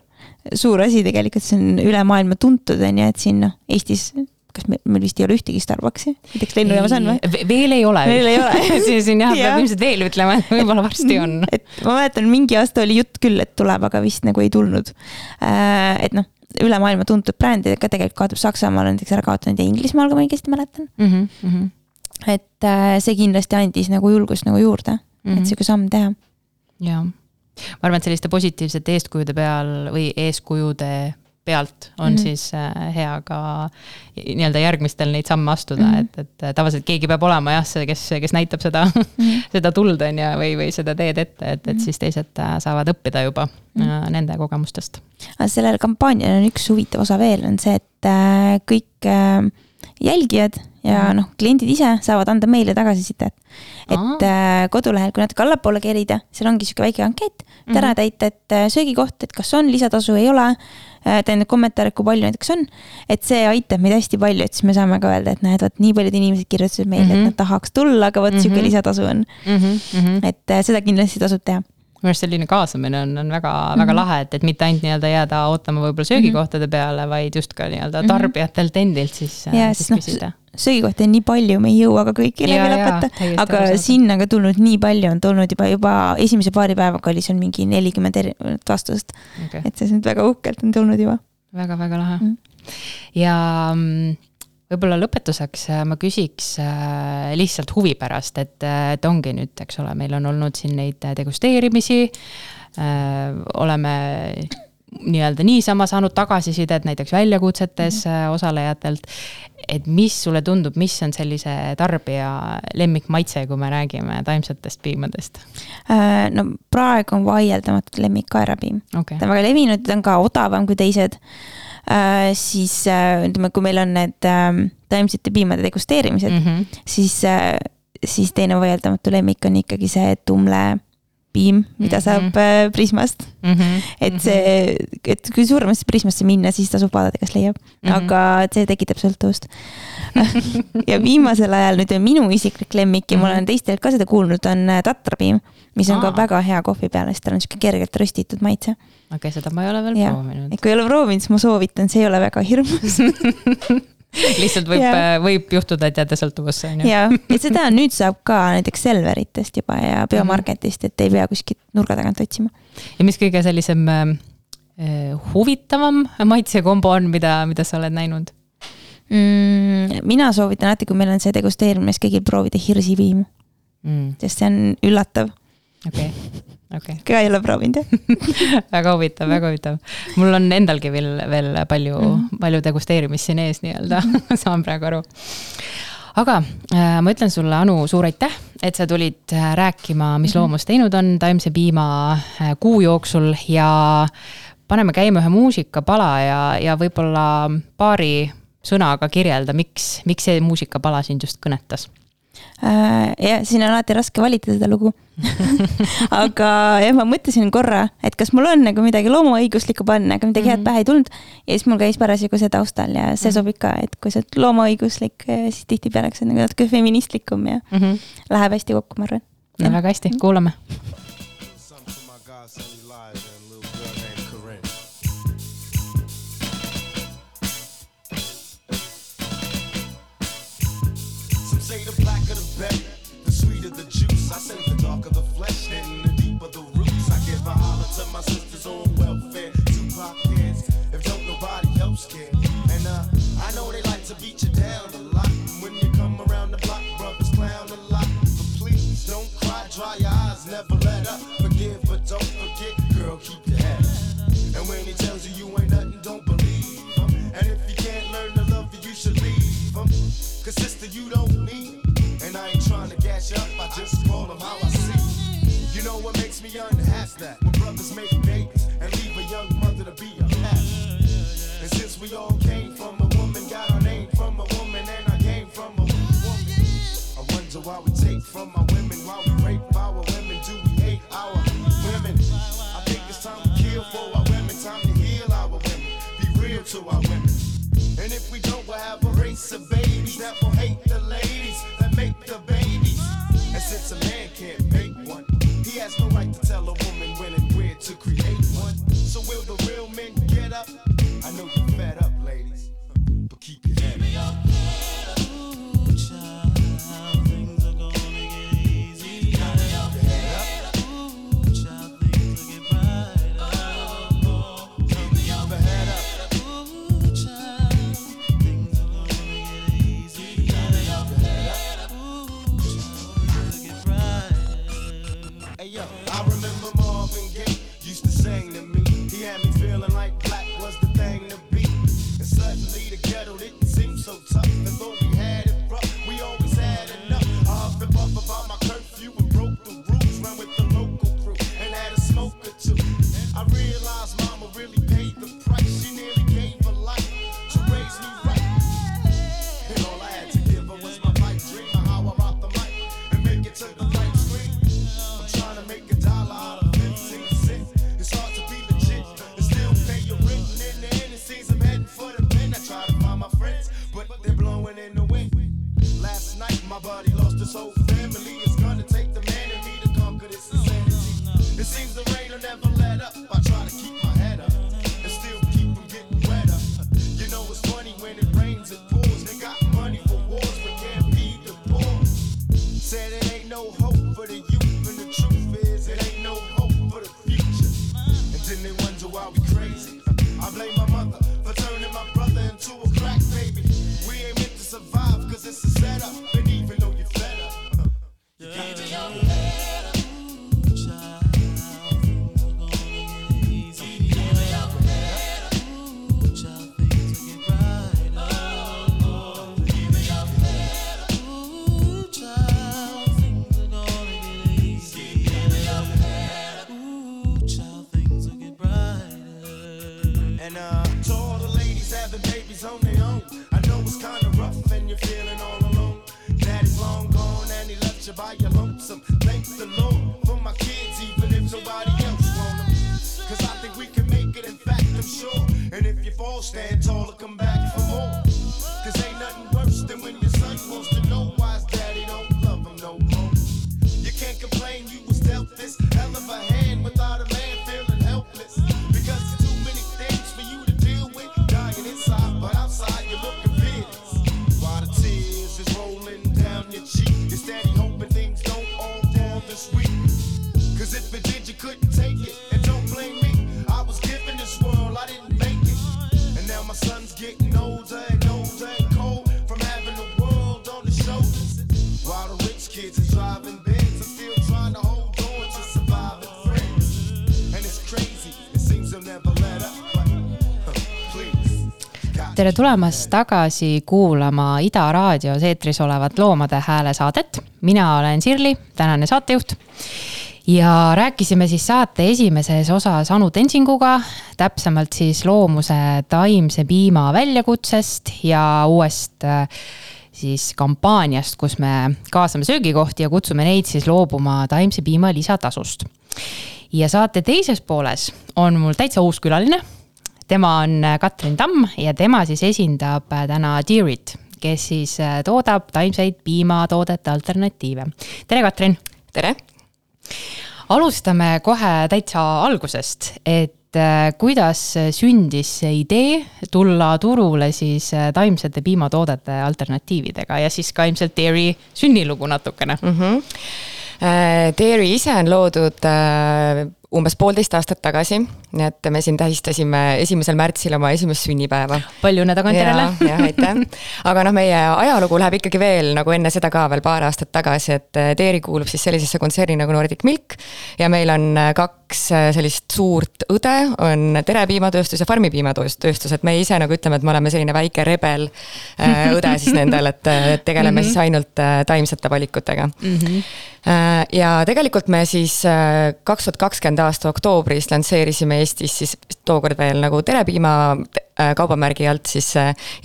suur asi tegelikult, see on üle maailma tuntud, on ju, et siin noh, Eestis kas meil, meil vist ei ole ühtegi Starbucksi, näiteks lennujaamas on või? veel ei ole. veel ei ole siin, siin jah, Jah. peab ilmselt veel ütlema, et võib-olla varsti on. et ma mäletan, mingi aasta oli jutt küll, et tuleb, aga vist nagu ei tulnud. et noh, üle maailma tuntud brändid ka tegelikult kaotab Saksamaal näiteks ära kaotanud ja Inglismaal, kui ma õigesti mäletan. Mm -hmm. et äh, see kindlasti andis nagu julgust nagu juurde mm, -hmm. Mhm. et sihuke samm teha. jah, ma arvan, et selliste positiivsete eeskujude peal või eeskujude pealt on mm Mhm. -hmm. siis äh, hea ka nii-öelda järgmistel neid samme astuda mm, Mhm. -hmm. et, et tavaliselt keegi peab olema jah, see, kes, kes näitab seda mm, -hmm. seda tuld, on ju, või, või seda teed ette, et, et siis teised äh, saavad õppida juba mm -hmm. nende kogemustest. aga sellel kampaanial on üks huvitav osa veel, on see, et äh, kõik äh, jälgijad ja Mhm. noh, kliendid ise saavad anda meile tagasisidet. et Aa. äh, kodulehel, kui natuke allapoole kerida, seal ongi sihuke väike ankeet, et ära Mhm. täita, et äh, söögikoht, et kas on lisatasu, ei ole. tähendab kommentaare, kui palju näiteks on, et see aitab meid hästi palju, et siis me saame ka öelda, et näed, vot nii paljud inimesed kirjutasid meile mm, -hmm. Mhm. et nad tahaks tulla, aga vot mm -hmm. sihuke Mhm. lisatasu on. Mm -hmm. et äh, seda kindlasti tasub teha. minu arust selline kaasamine on, on väga mm, -hmm. väga Mhm. lahe, et, et mitte ainult nii-öelda jääda ootama võib-olla söögikohtade peale, vaid just ka nii-öelda Mhm. tarbijatelt endilt siis, ja siis noh. Söögikohti on nii palju, me ei jõua ka kõiki läbi jaa, lõpeta, täiesti aga sinna ka tulnud nii palju on tulnud juba, juba esimese paari päevaga oli seal mingi nelikümmend erinevat vastust, okay.. et see nüüd väga uhkelt on tulnud juba. väga-väga lahe Mm. ja mm, võib-olla lõpetuseks äh, ma küsiks äh, lihtsalt huvi pärast, et, et ongi nüüd, eks ole, meil on olnud siin neid degusteerimisi äh,, oleme nii-öelda niisama saanud tagasisidet näiteks väljakutsetes mm -hmm. osalejatelt, et mis sulle tundub, mis on sellise tarbija lemmikmaitse, kui me räägime taimsetest piimadest? Äh, no praegu on vaieldamatult lemmik kaerapiim, okei ta on väga levinud, ta on ka odavam kui teised. siis äh, ütleme, kui meil on need äh, taimsete piimade degusteerimised mm, -hmm. siis, siis teine vaieldamatu lemmik on ikkagi see tumle piim, mida Mhm. saab äh, Prismast. Mm -hmm. et see, et kui suuremasse Prismasse minna, siis tasub vaadata, kas leiab mm, Mhm. -hmm. aga see tekitab sõltuvust. ja viimasel ajal nüüd minu isiklik lemmik ja ma Mhm. olen teistelt ka seda kuulnud, on äh, tatrapiim, mis on Aa. ka väga hea kohvi peale, sest tal on sihuke kergelt röstitud maitse. okei, seda ma ei ole veel Jah. proovinud. kui ei ole proovinud, siis ma soovitan, see ei ole väga hirmus lihtsalt võib Jaa., võib juhtuda, et jääda sõltuvusse, on ju. ja, ja seda nüüd saab ka näiteks Selveritest juba ja Biomarketist, et ei pea kuskilt nurga tagant otsima. ja mis kõige sellisem äh, huvitavam maitsekombo on, mida, mida sa oled näinud? mm,. mina soovitan alati, kui meil on see degusteerimine, siis kõigil proovida hirsipiim, sest see on üllatav. okei, okei, ka ei ole proovinud jah? väga huvitav, väga huvitav. mul on endalgi veel, veel palju mm. -hmm. palju degusteerimist siin ees nii-öelda, saan praegu aru. aga äh, ma ütlen sulle, Anu, suur aitäh, et sa tulid äh, rääkima, mis Mhm. Loomus teinud on taimse piima äh, kuu jooksul ja paneme käima ühe muusikapala ja, ja võib-olla paari sõnaga kirjelda, miks, miks see muusikapala sind just kõnetas ja siin on alati raske valida seda lugu. aga jah, ma mõtlesin korra, et kas mul on nagu midagi loomaõiguslikku panna, aga midagi mm -hmm. head pähe ei tulnud. ja siis mul käis parasjagu see taustal ja see sobib ka, et kui sa oled loomaõiguslik, siis tihtipeale see on nagu natuke feministlikum ja mm? -hmm. läheb hästi kokku, ma arvan. no väga hästi, kuulame. To beat you down a lot. When you come around the block, brothers clown a lot. But please don't cry, dry your eyes, never let up. Forgive, but don't forget, girl, keep your head up. And when he tells to our women. And if we don't, so tere tulemast tagasi kuulama Ida raadios eetris olevat Loomade Hääle saadet. mina olen Sirli, tänane saatejuht. ja rääkisime siis saate esimeses osas Anu Tensinguga, täpsemalt siis loomuse taimse piima väljakutsest ja uuest äh, siis kampaaniast, kus me kaasame söögikohti ja kutsume neid siis loobuma taimse piima lisatasust. ja saate teises pooles on mul täitsa uus külaline tema on äh, Katrin Tamm ja tema siis esindab äh, täna Deerit, kes siis äh, toodab taimseid piimatoodete alternatiive. tere, Katrin! tere! alustame kohe täitsa algusest, et kuidas sündis see idee tulla turule siis taimsete piimatoodete alternatiividega ja siis ka ilmselt Dairy sünnilugu natukene mm. -hmm. Dairy ise on loodud umbes poolteist aastat tagasi, nii et me siin tähistasime esimesel märtsil oma esimest sünnipäeva. palju õnne tagantjärele! jah, aitäh. aga noh, meie ajalugu läheb ikkagi veel nagu enne seda ka veel paar aastat tagasi, et Dairy kuulub siis sellisesse kontserni nagu Nordic Milk. ja meil on kaks sellist suurt õde, on terepiimatööstus ja farmipiimatööstus, et me ise nagu ütleme, et me oleme selline väike rebel õde siis nendel, et tegeleme mm -hmm. siis ainult taimsete valikutega mm. -hmm. ja tegelikult me siis kaks tuhat kakskümmend aasta oktoobris lansseerisime Eestis siis tookord veel nagu terepiima kaubamärgi alt siis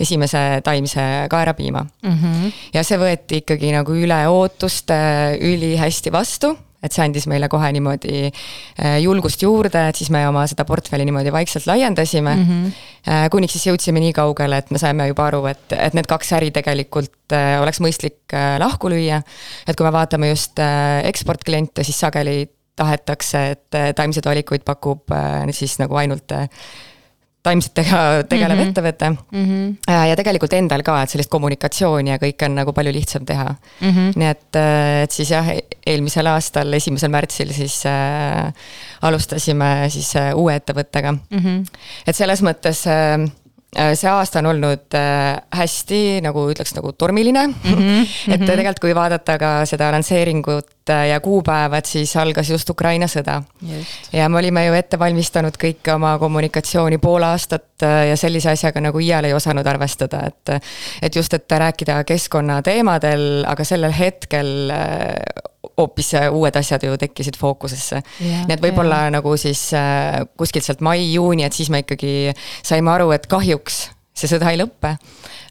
esimese taimse kaerapiima mm. -hmm. ja see võeti ikkagi nagu üle ootuste ülihästi vastu et see andis meile kohe niimoodi julgust juurde, et siis me oma seda portfelli niimoodi vaikselt laiendasime mm. -hmm. kuniks siis jõudsime nii kaugele, et me saime juba aru, et, et need kaks äri tegelikult oleks mõistlik lahku lüüa. et kui me vaatame just eksportkliente, siis sageli tahetakse, et taimseid valikuid pakub siis nagu ainult taimsetega tegelev mm -hmm. ettevõte mm. -hmm. ja tegelikult endal ka, et sellist kommunikatsiooni ja kõike on nagu palju lihtsam teha mm. -hmm. nii et, et siis jah, eelmisel aastal, esimesel märtsil siis äh, alustasime siis äh, uue ettevõttega mm. -hmm. et selles mõttes äh, see aasta on olnud hästi nagu ütleks nagu tormiline mm. -hmm. et tegelikult, kui vaadata ka seda lansseeringut ja kuupäevad, siis algas just Ukraina sõda. ja me olime ju ette valmistanud kõike oma kommunikatsiooni pool aastat ja sellise asjaga nagu iial ei osanud arvestada, et. et just, et rääkida keskkonnateemadel, aga sellel hetkel hoopis uued asjad ju tekkisid fookusesse. nii et võib-olla nagu siis kuskilt sealt mai-juuni, et siis me ikkagi saime aru, et kahjuks see sõda ei lõpe.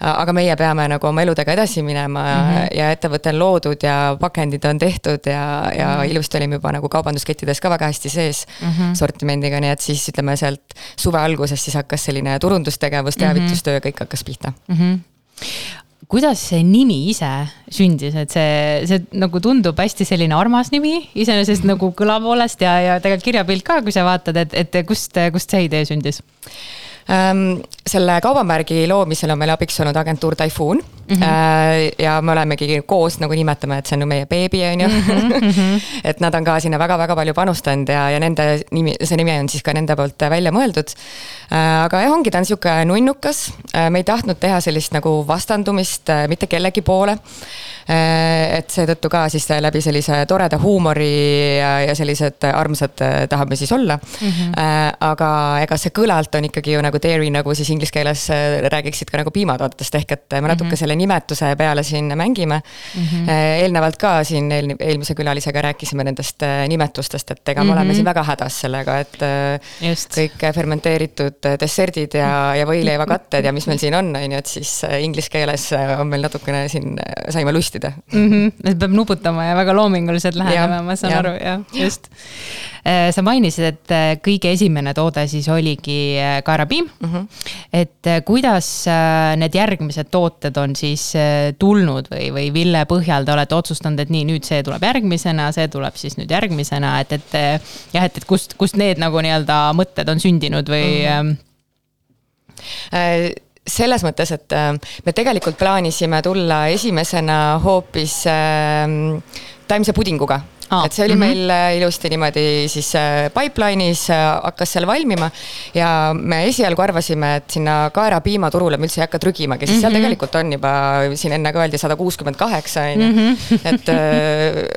aga meie peame nagu oma eludega edasi minema mm -hmm. ja ettevõte on loodud ja pakendid on tehtud ja, ja mm -hmm. ilusti olime juba nagu kaubanduskettides ka väga hästi sees mm -hmm. sortimendiga, nii et siis ütleme sealt suve algusest siis hakkas selline turundustegevus, teavitustöö, kõik hakkas pihta mm. -hmm kuidas see nimi ise sündis, et see, see nagu tundub hästi selline armas nimi iseenesest nagu kõla poolest ja, ja tegelikult kirjapilt ka, kui sa vaatad, et, et kust, kust see idee sündis? selle kaubamärgi loomisel on meil abiks olnud agentuur Typhoon mm. -hmm. ja me olemegi koos nagu nimetame, et see on ju meie beebi, on ju. Mhm, et nad on ka sinna väga-väga palju panustanud ja, ja nende nimi, see nimi on siis ka nende poolt välja mõeldud äh,. aga jah, ongi, ta on sihuke nunnukas äh,, me ei tahtnud teha sellist nagu vastandumist mitte kellegi poole et seetõttu ka siis läbi sellise toreda huumori ja, ja sellised armsad tahame siis olla mm. -hmm. aga ega see kõlalt on ikkagi ju nagu dairy, nagu siis inglise keeles räägiksid ka nagu piimatoodetest, ehk et me natuke mm -hmm. selle selle nimetuse peale siin mängime mm. -hmm. eelnevalt ka siin eel, eelmise külalisega rääkisime nendest äh, nimetustest, et ega me mm -hmm. oleme siin väga hädas sellega, et äh, Just. kõik fermenteeritud desserdid ja, ja võileivakatted ja mis meil siin on, on ju, et siis inglise keeles on meil natukene siin, saime lustida mm. -hmm. peab nuputama ja väga loominguliselt lähenema, ma saan ja. aru, jah, just. sa mainisid, et kõige esimene toode siis oligi kaerapiim mm. -hmm. et kuidas need järgmised tooted on siis tulnud või, või mille põhjal te olete otsustanud, et nii, nüüd see tuleb järgmisena, see tuleb siis nüüd järgmisena, et, et jah, et, et kust, kust need nagu nii-öelda mõtted on sündinud või mm? selles mõttes, et me tegelikult plaanisime tulla esimesena hoopis taimse pudinguga Ah, et see oli mm -hmm. meil äh, ilusti niimoodi siis äh, pipeline'is äh, hakkas seal valmima ja me esialgu arvasime, et sinna kaerapiima turule me üldse ei hakka trügimagi, sest mm -hmm. seal mhm. tegelikult on juba siin enne ka öeldi sada kuuskümmend kaheksa on ju. Mhm. et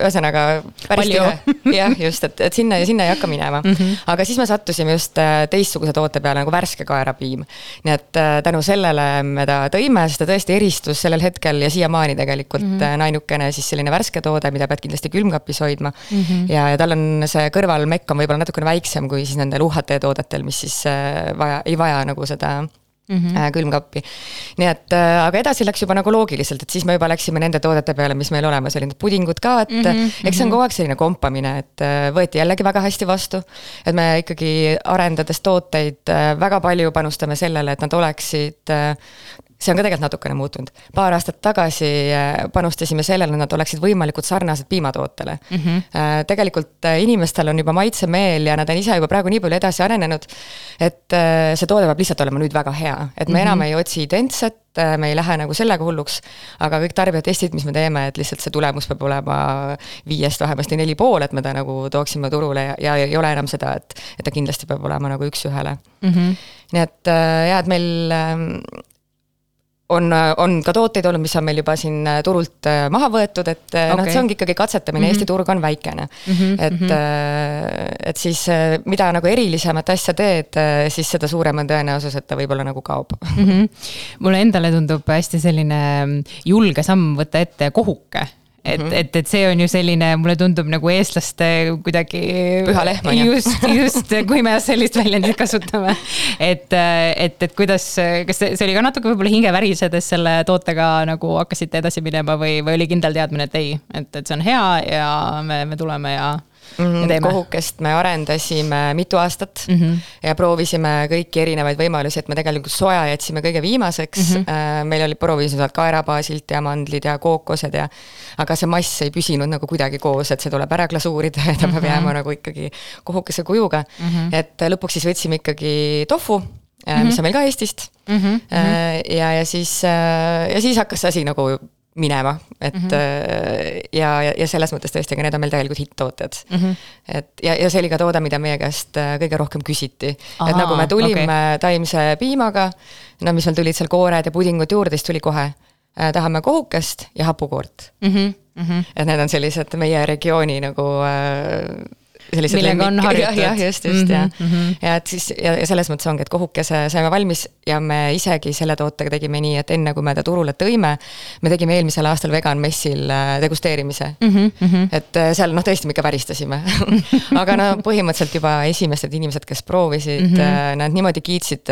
ühesõnaga päris tihe, jah, just, et, et sinna ja sinna ei hakka minema mm. -hmm. aga siis me sattusime just teistsuguse toote peale nagu värske kaerapiim. nii et tänu sellele me ta tõime, sest ta tõesti eristus sellel hetkel ja siiamaani tegelikult mm -hmm. ainukene siis selline värske toode, mida pead kindlasti külmkapis hoidma hoidma mm. -hmm. ja, ja tal on see kõrvalmekk on võib-olla natukene väiksem kui siis nendel UHT toodetel, mis siis äh, vaja, ei vaja nagu seda Mm -hmm. külmkappi. nii et, äh, aga edasi läks juba nagu loogiliselt, et siis me juba läksime nende toodete peale, mis meil olemas oli, need pudingud ka, et mm -hmm. eks see on kogu aeg selline kompamine, et võeti jällegi väga hästi vastu. et me ikkagi arendades tooteid väga palju panustame sellele, et nad oleksid see on ka tegelikult natukene muutunud. paar aastat tagasi äh, panustasime sellele, et nad oleksid võimalikult sarnased piimatootele mm. -hmm. tegelikult äh, inimestel on juba maitsemeel ja nad on ise juba praegu nii palju edasi arenenud, et see toode peab lihtsalt olema nüüd väga hea, et me mm -hmm. enam ei otsi identset, me ei lähe nagu sellega hulluks, aga kõik tarbijatestid, mis me teeme, et lihtsalt see tulemus peab olema viiest vähemasti neli pool, et me ta nagu tooksime turule ja, ja ei ole enam seda, et, et ta kindlasti peab olema nagu üks-ühele mm. -hmm. nii et jaa, et meil ähm, on, on ka tooteid olnud, mis on meil juba siin äh, turult äh, maha võetud, et okay. Äh, noh, see ongi ikkagi katsetamine mm, -hmm. Eesti turg on väikene mm. -hmm. et mm, -hmm. et siis mida nagu erilisemat asja teed, siis seda suurem on tõenäosus, et ta võib-olla nagu kaob mm. -hmm. mulle endale tundub hästi selline mm, julge samm võtta ette kohuke et mm, -hmm. et, et see on ju selline, mulle tundub nagu eestlaste kuidagi. püha lehm on ju. just, just, kui me sellist väljendit kasutame. et, et, et kuidas, kas see, oli ka natuke võib-olla hinge värisedes selle tootega nagu hakkasite edasi minema või, või oli kindel teadmine, et ei, et, et see on hea ja me, me tuleme ja mm. kohukest me arendasime mitu aastat mm -hmm. ja proovisime kõiki erinevaid võimalusi, et me tegelikult soja jätsime kõige viimaseks mm. -hmm. meil oli proovisime sealt kaerabaasilt ja mandlid ja kookosed ja aga see mass ei püsinud nagu kuidagi koos, et see tuleb ära glasuurida ja ta mm -hmm. peab mhm. jääma nagu ikkagi kohukese kujuga mm. -hmm. et lõpuks siis võtsime ikkagi tofu Mm -hmm. mis on meil ka Eestist mm. -hmm. ja, ja siis, ja siis hakkas see asi nagu minema, et mm -hmm. ja, ja, selles mõttes tõesti, aga need on meil tegelikult hitt-tooted mm. -hmm. et ja, ja see oli ka toode, mida meie käest äh, kõige rohkem küsiti. et nagu me tulime okay. taimse piimaga, no mis meil tulid seal koored ja pudingud juurde, siis tuli kohe äh, tahame kohukest ja hapukoort mm. -hmm. Mm -hmm. et need on sellised meie regiooni nagu äh, millega on harjutud. jah, just, just mm -hmm, ja mm, -hmm. ja et siis ja, ja selles mõttes ongi, et kohukese saime valmis ja me isegi selle tootega tegime nii, et enne kui me ta turule tõime, me tegime eelmisel aastal vegan messil äh, degusteerimise mm. -hmm. et äh, seal noh, tõesti me ikka väristasime aga no põhimõtteliselt juba esimesed inimesed, kes proovisid mm, -hmm. nad niimoodi kiitsid,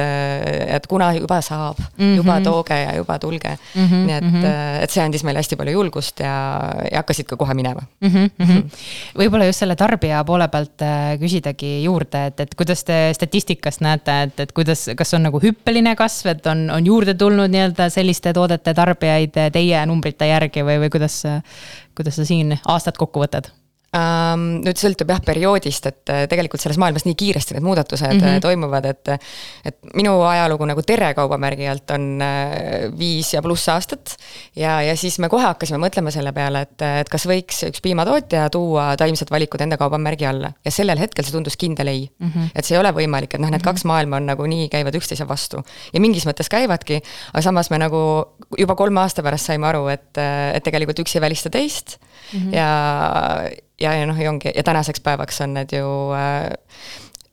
et kuna juba saab mm, -hmm. juba tooge ja juba tulge mm. -hmm, nii et -hmm. et see andis meile hästi palju julgust ja, ja hakkasid ka kohe minema mm. -hmm. võib-olla just selle tarbija poole poole pealt äh, küsidagi juurde, et, et kuidas te statistikast näete, et, et kuidas, kas on nagu hüppeline kasv, et on, on juurde tulnud nii-öelda selliste toodete tarbijaid teie numbrite järgi või, või kuidas, kuidas sa siin aastat kokku võtad? Um, nüüd sõltub jah perioodist, et äh, tegelikult selles maailmas nii kiiresti need muudatused mm -hmm. toimuvad, et. et minu ajalugu nagu Tere kaubamärgi alt on viis ja pluss aastat. ja, ja siis me kohe hakkasime mõtlema selle peale, et, et kas võiks üks piimatootja tuua taimsed valikud enda kaubamärgi alla ja sellel hetkel see tundus kindel ei mm. -hmm. et see ei ole võimalik, et noh, need -hmm. kaks maailma on nagu nii, käivad üksteise vastu ja mingis mõttes käivadki. aga samas me nagu juba kolme aasta pärast saime aru, et, et tegelikult üks ei välista teist mm -hmm. ja ja, ja noh, ja ongi ja tänaseks päevaks on need ju äh,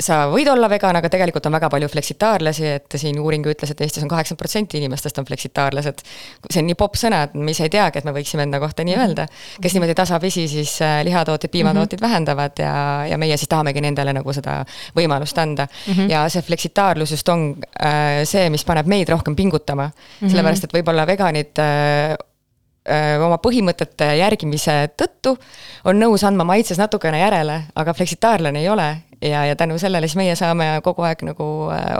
sa võid olla vegan, aga tegelikult on väga palju fleksitaarlasi, et siin uuring ütles, et Eestis on kaheksakümmend protsenti inimestest on fleksitaarlased. see on nii popp sõna, et me ise ei teagi, et me võiksime enda kohta nii öelda. kes niimoodi tasapisi siis äh, lihatooteid, piimatooteid mm -hmm. vähendavad ja, ja meie siis tahamegi nendele nagu seda võimalust anda mm. -hmm. ja see fleksitaarlus just on äh, see, mis paneb meid rohkem pingutama mm. -hmm. sellepärast, et võib-olla veganid äh, oma põhimõtete järgimise tõttu on nõus andma maitses natukene järele, aga fleksitaarlane ei ole ja, ja tänu sellele siis meie saame kogu aeg nagu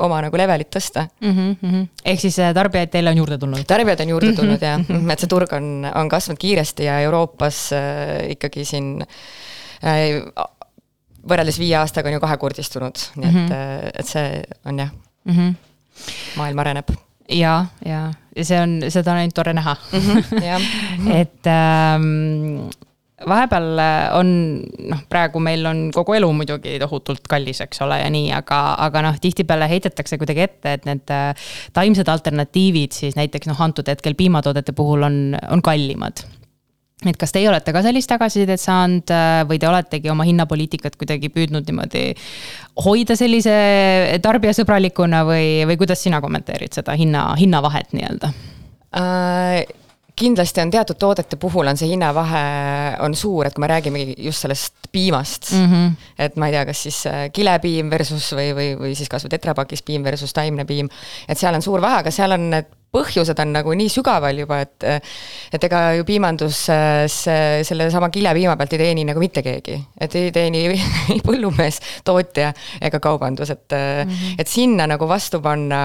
oma nagu levelit tõsta mm. -hmm. ehk siis äh, tarbijaid teile on juurde tulnud? tarbijaid on juurde tulnud mm -hmm. jah, et see turg on, on kasvanud kiiresti ja Euroopas äh, ikkagi siin äh, võrreldes viie aastaga on ju kahekordistunud, nii et mm, -hmm. et see on jah mm, -hmm. maailm areneb ja, ja, ja see on, seda on ainult tore näha. Mm. -hmm, et ähm, vahepeal äh, on noh, praegu meil on kogu elu muidugi tohutult kallis, eks ole, ja nii, aga, aga noh, tihtipeale heidetakse kuidagi ette, et need äh, taimsed alternatiivid siis näiteks noh, antud hetkel piimatoodete puhul on, on kallimad et kas teie olete ka sellist tagasisidet saanud äh, või te oletegi oma hinnapoliitikat kuidagi püüdnud niimoodi hoida sellise tarbijasõbralikuna või, või kuidas sina kommenteerid seda hinna, hinnavahet nii-öelda äh,? Kindlasti on teatud toodete puhul on see hinnavahe on suur, et kui me räägime just sellest piimast mm, -hmm. et ma ei tea, kas siis äh, kilepiim versus või, või, või siis kasvõi tetrapakis piim versus taimne piim, et seal on suur vahe, aga seal on need põhjused on nagu nii sügaval juba, et et ega ju piimanduses sellesama kilepiima pealt ei teeni nagu mitte keegi. et ei teeni ei põllumees, tootja ega kaubandus, et mm, -hmm. et sinna nagu vastu panna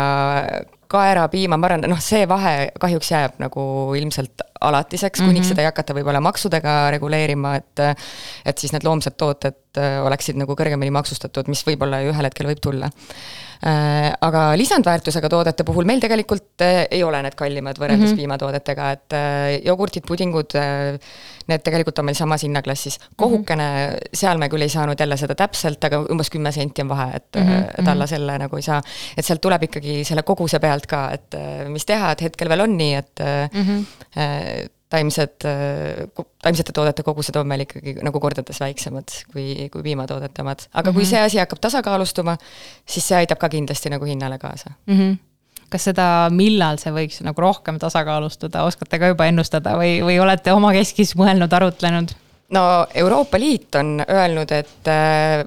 kaerapiima, ma arvan, noh, see vahe kahjuks jääb nagu ilmselt alatiseks, kuniks mm -hmm. seda ei hakata võib-olla maksudega reguleerima, et et siis need loomsed tooted oleksid nagu kõrgemini maksustatud, mis võib-olla ju ühel hetkel võib tulla Äh, aga lisandväärtusega toodete puhul meil tegelikult äh, ei ole need kallimad võrreldes mm -hmm. piimatoodetega, et äh, jogurtid, pudingud, need tegelikult on meil samas hinnaklassis. Mhm. kohukene mm, -hmm. seal me küll ei saanud jälle seda täpselt, aga umbes kümme senti on vahe, et mm, -hmm. et alla selle nagu ei saa. et sealt tuleb ikkagi selle koguse pealt ka, et mis teha, et hetkel veel on nii, et mm -hmm taimsed, taimsete toodete kogused on meil ikkagi nagu kordades väiksemad kui, kui piimatoodete omad. aga mm -hmm. kui mhm. see asi hakkab tasakaalustuma, siis see aitab ka kindlasti nagu hinnale kaasa mm. -hmm kas seda, millal see võiks nagu rohkem tasakaalustuda, oskate ka juba ennustada või, või olete omakeskis mõelnud, arutlenud? no Euroopa Liit on öelnud, et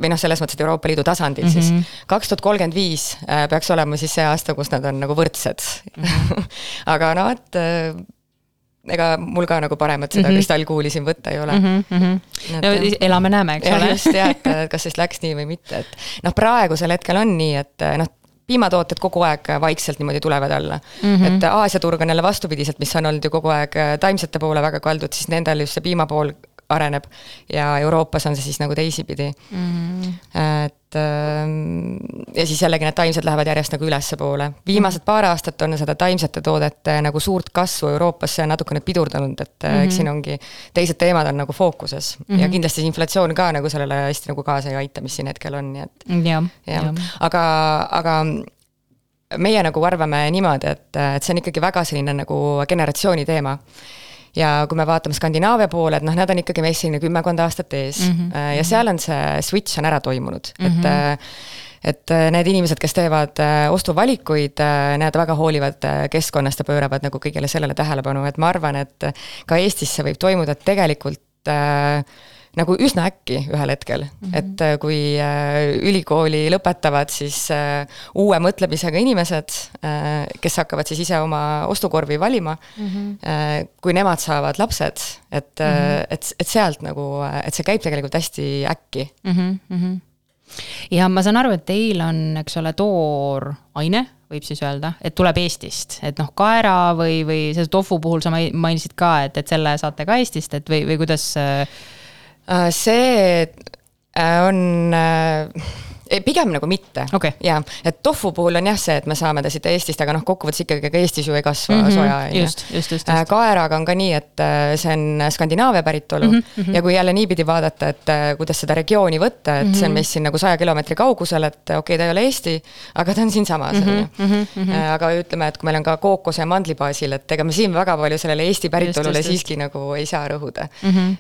või noh, selles mõttes, et Euroopa Liidu tasandil mm -hmm. siis kaks tuhat kolmkümmend viis äh, peaks olema siis see aasta, kus nad on nagu võrdsed mm. -hmm. aga no vot ega mul ka nagu paremat seda mm -hmm. kristallkuuli siin võtta ei ole mm. -hmm. Et, no elame-näeme, eks ole. just jah, et kas siis läks nii või mitte, et noh, praegusel hetkel on nii, et noh, piimatooted kogu aeg vaikselt niimoodi tulevad alla mm. -hmm. et Aasia turg on jälle vastupidiselt, mis on olnud ju kogu aeg taimsete poole väga kaldunud, siis nendel just see piima pool areneb ja Euroopas on see siis nagu teisipidi mm. -hmm. et ja siis jällegi need taimsed lähevad järjest nagu ülespoole. viimased paar aastat on seda taimsete toodete nagu suurt kasvu Euroopas see on natukene pidurdanud, et mm -hmm. eks siin ongi teised teemad on nagu fookuses mm -hmm. ja kindlasti inflatsioon ka nagu sellele hästi nagu kaasa ei aita, mis siin hetkel on, nii et. jah ja. ja., aga, aga meie nagu arvame niimoodi, et, et see on ikkagi väga selline nagu generatsiooni teema ja kui me vaatame Skandinaavia poole, et noh, nad on ikkagi meist selline kümmekond aastat ees mm -hmm. ja seal on see switch on ära toimunud mm, -hmm. et mhm. et need inimesed, kes teevad ostuvalikuid, need väga hoolivad keskkonnast ja pööravad nagu kõigele sellele tähelepanu, et ma arvan, et ka Eestis see võib toimuda, et tegelikult äh, nagu üsna äkki ühel hetkel mm, -hmm. et äh, kui äh, ülikooli lõpetavad siis äh, uue mõtlemisega inimesed, kes hakkavad siis ise oma ostukorvi valima mm, -hmm. kui nemad saavad lapsed, et mm, -hmm. et, et sealt nagu, et see käib tegelikult hästi äkki mm. -hmm. ja ma saan aru, et teil on, eks ole, tooraine võib siis öelda, et tuleb Eestist, et noh, kaera või, või selle tofu puhul sa mainisid ka, et, et selle saate ka Eestist, et või, või kuidas äh, Äh, see äh, on äh, pigem nagu mitte okay.. jaa, et tofu puhul on jah see, et me saame ta siit Eestist, aga noh, kokkuvõttes ikkagi ka Eestis ju ei kasva mm -hmm. soja, on ju. just.. kaeraga on ka nii, et see on Skandinaavia päritolu mm -hmm. ja kui jälle niipidi vaadata, et kuidas seda regiooni võtta, et mm -hmm. see on mhm. meist siin nagu saja kilomeetri kaugusel, et okei okay,, ta ei ole Eesti, aga ta on siinsamas, on ju. Mhm, mhm, aga ütleme, et kui meil on ka kookose ja mandli baasil, et ega me siin väga palju sellele Eesti päritolule just, just, siiski just. nagu ei saa rõhuda mm. -hmm.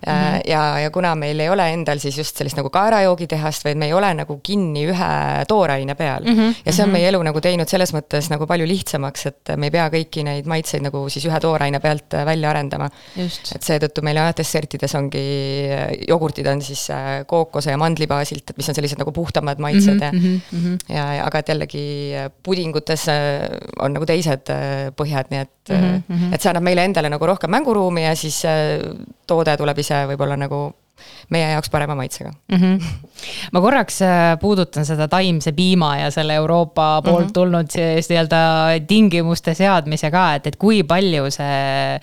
ja, ja kuna meil ei ole endal siis just sellist nagu kaerajoogitehast, vaid me ei ole nagu kinni siiamaani ühe tooraine peal mm. -hmm. ja see on meie elu nagu teinud selles mõttes nagu palju lihtsamaks, et me ei pea kõiki neid maitseid nagu siis ühe tooraine pealt äh, välja arendama. et seetõttu meil jah, dessertides ongi, jogurtid on siis kookose ja mandli baasilt, mis on sellised nagu puhtamad maitsed mm -hmm, ja mm, -hmm. ja, ja aga et jällegi pudingutes on nagu teised põhjad, nii et mm, -hmm. et see annab meile endale nagu rohkem mänguruumi ja siis toode tuleb ise võib-olla nagu meie jaoks parema maitsega mm. -hmm. ma korraks äh, puudutan seda taimse piima ja selle Euroopa poolt mm -hmm. tulnud siis nii-öelda tingimuste seadmise ka, et, et kui palju see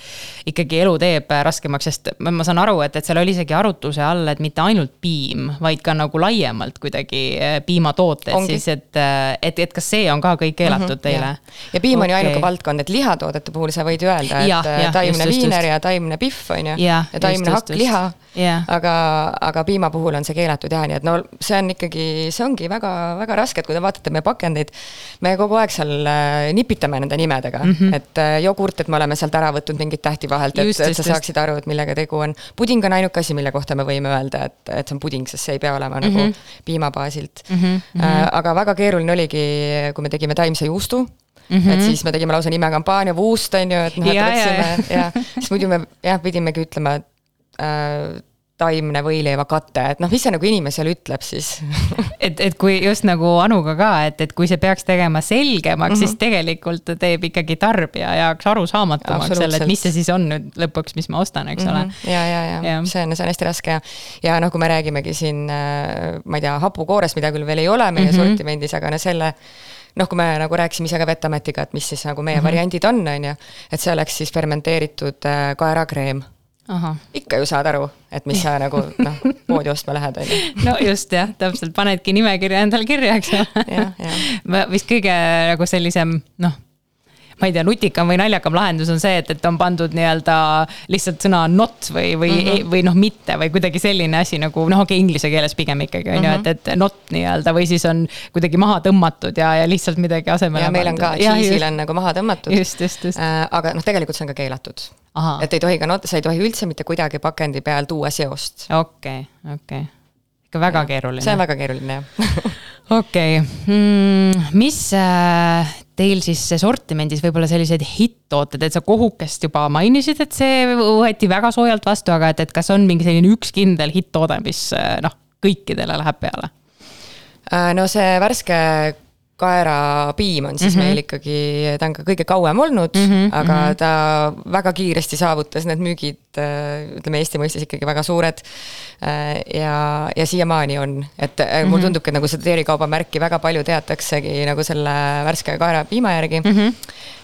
ikkagi elu teeb raskemaks, sest ma saan aru, et, et seal oli isegi arutluse all, et mitte ainult piim, vaid ka nagu laiemalt kuidagi äh, piimatooted siis, et, äh, et, et kas see on ka kõik keelatud mm -hmm, teile? ja piim on ju okay. ainuke valdkond, et lihatoodete puhul sa võid öelda, et ja, ja, taimne just, viiner just. ja taimne pihv on ju, ja taimne hakkliha, aga aga piima puhul on see keelatud jah, nii et no see on ikkagi, see ongi väga-väga raske, et kui te vaatate meie pakendeid, me kogu aeg seal äh, nipitame nende nimedega mm, -hmm. et äh, jogurt, et me oleme sealt ära võtnud mingid tähti vahelt, et, et sa saaksid aru, et millega tegu on. puding on ainuke asi, mille kohta me võime öelda, et, et see on puding, sest see ei pea olema mm -hmm. nagu mhm. piima baasilt mm. -hmm. aga väga keeruline oligi, kui me tegime taimse juustu Mm -hmm. et siis me tegime lausa nimekampaania Wuust on ju, et noh, et läksime ja, ja siis muidu me jah, pidimegi ütlema, äh, taimne võileiva kate, et noh, mis see nagu inimesele ütleb siis et, et kui just nagu Anuga ka, et, et kui see peaks tegema selgemaks mm, -hmm. siis tegelikult teeb ikkagi tarbija jaoks arusaamatumaks selle, et mis see siis on nüüd lõpuks, mis ma ostan, eks mm -hmm. ole. Mhm. ja, ja, ja, ja see on, see on hästi raske ja, ja noh, kui me räägimegi siin, äh, ma ei tea, hapukoorest, mida küll veel ei ole meie mm -hmm. sortimendis, aga no selle noh, kui me nagu rääkisime ise ka Vetametiga, et mis siis nagu meie mm -hmm. variandid on, on ju, et see oleks siis fermenteeritud äh, kaerakreem ikka ju saad aru, et mis sa nagu noh, poodi ostma lähed, on ju. no just jah, täpselt, panedki nimekirja endale kirja, eks ole. vist kõige nagu sellisem noh ma ei tea, nutikam või naljakam lahendus on see, et, et on pandud nii-öelda lihtsalt sõna not või, või mm, -hmm. või noh, mitte või kuidagi selline asi nagu noh, okei okay,, inglise keeles pigem ikkagi on ju, et, et not nii-öelda või siis on kuidagi maha tõmmatud ja, ja lihtsalt midagi asemele. ja meil on ka, cheese'il on nagu maha tõmmatud. just, just, just äh,. aga noh, tegelikult see on ka keelatud. Et ei tohi ka not-, sa ei tohi üldse mitte kuidagi pakendi peal tuua seost. okei okay,, okei okay. ikka väga ja. keeruline. see on väga keeruline, jah okei okay. mm,, mis äh, teil siis sortimendis võib-olla sellised hitt-tooted, et sa kohukest juba mainisid, et see võeti väga soojalt vastu, aga et, et kas on mingi selline üks kindel hitt-toode, mis äh, noh, kõikidele läheb peale? Äh, no see värske kaerapiim on siis mm -hmm. meil ikkagi, ta on ka kõige kauem olnud mm, -hmm. aga mm -hmm. ta väga kiiresti saavutas need müügid, ütleme Eesti mõistes ikkagi väga suured. Äh, ja, ja siiamaani on, et mm -hmm. mulle tundubki, et nagu seda teerikaubamärki väga palju teataksegi nagu selle värske kaerapiima järgi mm. -hmm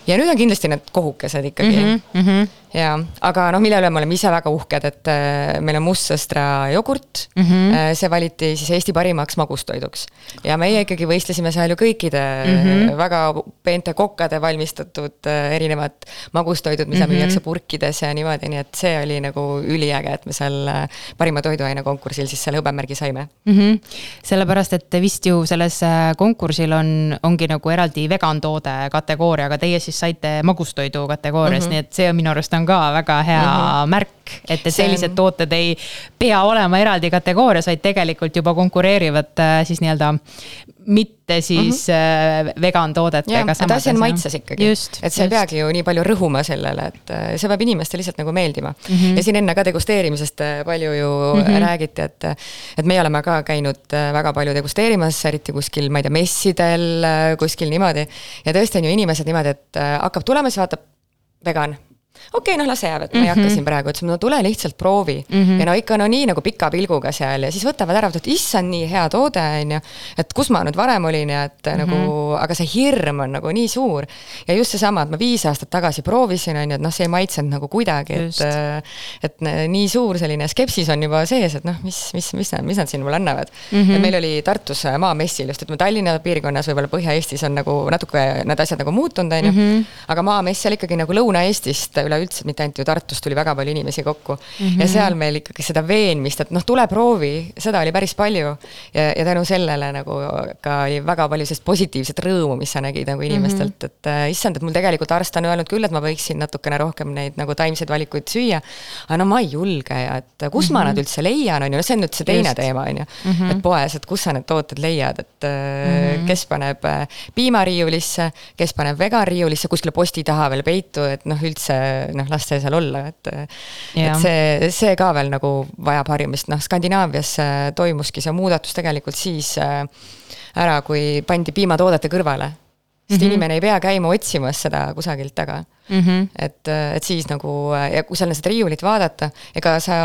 ja nüüd on kindlasti need kohukesed ikkagi mm. -hmm, mm -hmm. ja, aga noh, mille üle me oleme ise väga uhked, et äh, meil on mustsõstra jogurt mm. -hmm. see valiti siis Eesti parimaks magustoiduks. ja meie ikkagi võistlesime seal ju kõikide mm -hmm. väga peente kokkade valmistatud erinevad magustoidud, mida mm -hmm. müüakse purkides ja niimoodi, nii et see oli nagu üliäge, et me seal parima toiduaine konkursil siis selle hõbemärgi saime mm. -hmm. sellepärast, et vist ju selles konkursil on, ongi nagu eraldi vegan toode kategooria, aga teie siis siis saite magustoidu kategoorias mm, -hmm. nii et see on minu arust on ka väga hea mm -hmm. märk, et, et sellised see... tooted ei pea olema eraldi kategoorias, vaid tegelikult juba konkureerivad äh, siis nii-öelda mitte siis mm -hmm. vegan toodetega. et asi on maitses ikkagi. et sa ei peagi ju nii palju rõhuma sellele, et äh, see peab inimestele lihtsalt nagu meeldima mm. -hmm. ja siin enne ka degusteerimisest palju ju mm -hmm. räägiti, et, et meie oleme ka käinud väga palju degusteerimas, eriti kuskil, ma ei tea, messidel, kuskil niimoodi. ja tõesti on ju inimesed niimoodi, et hakkab tulema, siis vaatab vegan okei okay,, noh, las jääb, et ma ei mm -hmm. hakka mhm. siin praegu, ütlesime, no tule lihtsalt proovi mm. -hmm. ja no ikka no nii nagu pika pilguga seal ja siis võtavad ära, et issand, nii hea toode, on ju. et kus ma nüüd varem olin ja et mm -hmm. nagu, aga see hirm on nagu nii suur. ja just seesama, et ma viis aastat tagasi proovisin, on ju, et noh, see ei maitsenud nagu kuidagi, et. et nii suur selline skepsis on juba sees, et noh, mis, mis, mis mis nad siin mulle annavad mm. -hmm. et meil oli Tartus Maamessil just, ütleme Tallinna piirkonnas, võib-olla Põhja-Eestis on nagu natuke need asjad nagu muutunud, on ju. Mhm. aga Maamess seal ikkagi nagu Lõuna-Eestist üleüldse, mitte ainult ju Tartust tuli väga palju inimesi kokku mm. -hmm. ja seal meil ikkagi seda veenmist, et noh, tule proovi, seda oli päris palju. ja, ja tänu sellele nagu ka oli väga palju sellist positiivset rõõmu, mis sa nägid nagu inimestelt mm, -hmm. et äh, issand, et mul tegelikult arst on öelnud küll, et ma võiksin natukene rohkem neid nagu taimseid valikuid süüa. aga no ma ei julge ja et kus mm -hmm. ma nad üldse leian, on ju, no see on nüüd see teine Just. teema, on ju. Mhm. et poes, et kus sa need tooted leiad, et mm -hmm. kes paneb äh, piimariiulisse, kes paneb veganriiulisse, kuskile posti taha veel peitu, et noh, üldse noh, las see seal olla, et. et see, see ka veel nagu vajab harjumist, noh, Skandinaavias toimuski see muudatus tegelikult siis äh, ära, kui pandi piimatoodete kõrvale sest mm -hmm. inimene ei pea käima otsimas seda kusagilt taga mm. -hmm. et, et siis nagu ja kui seal seda riiulit vaadata, ega sa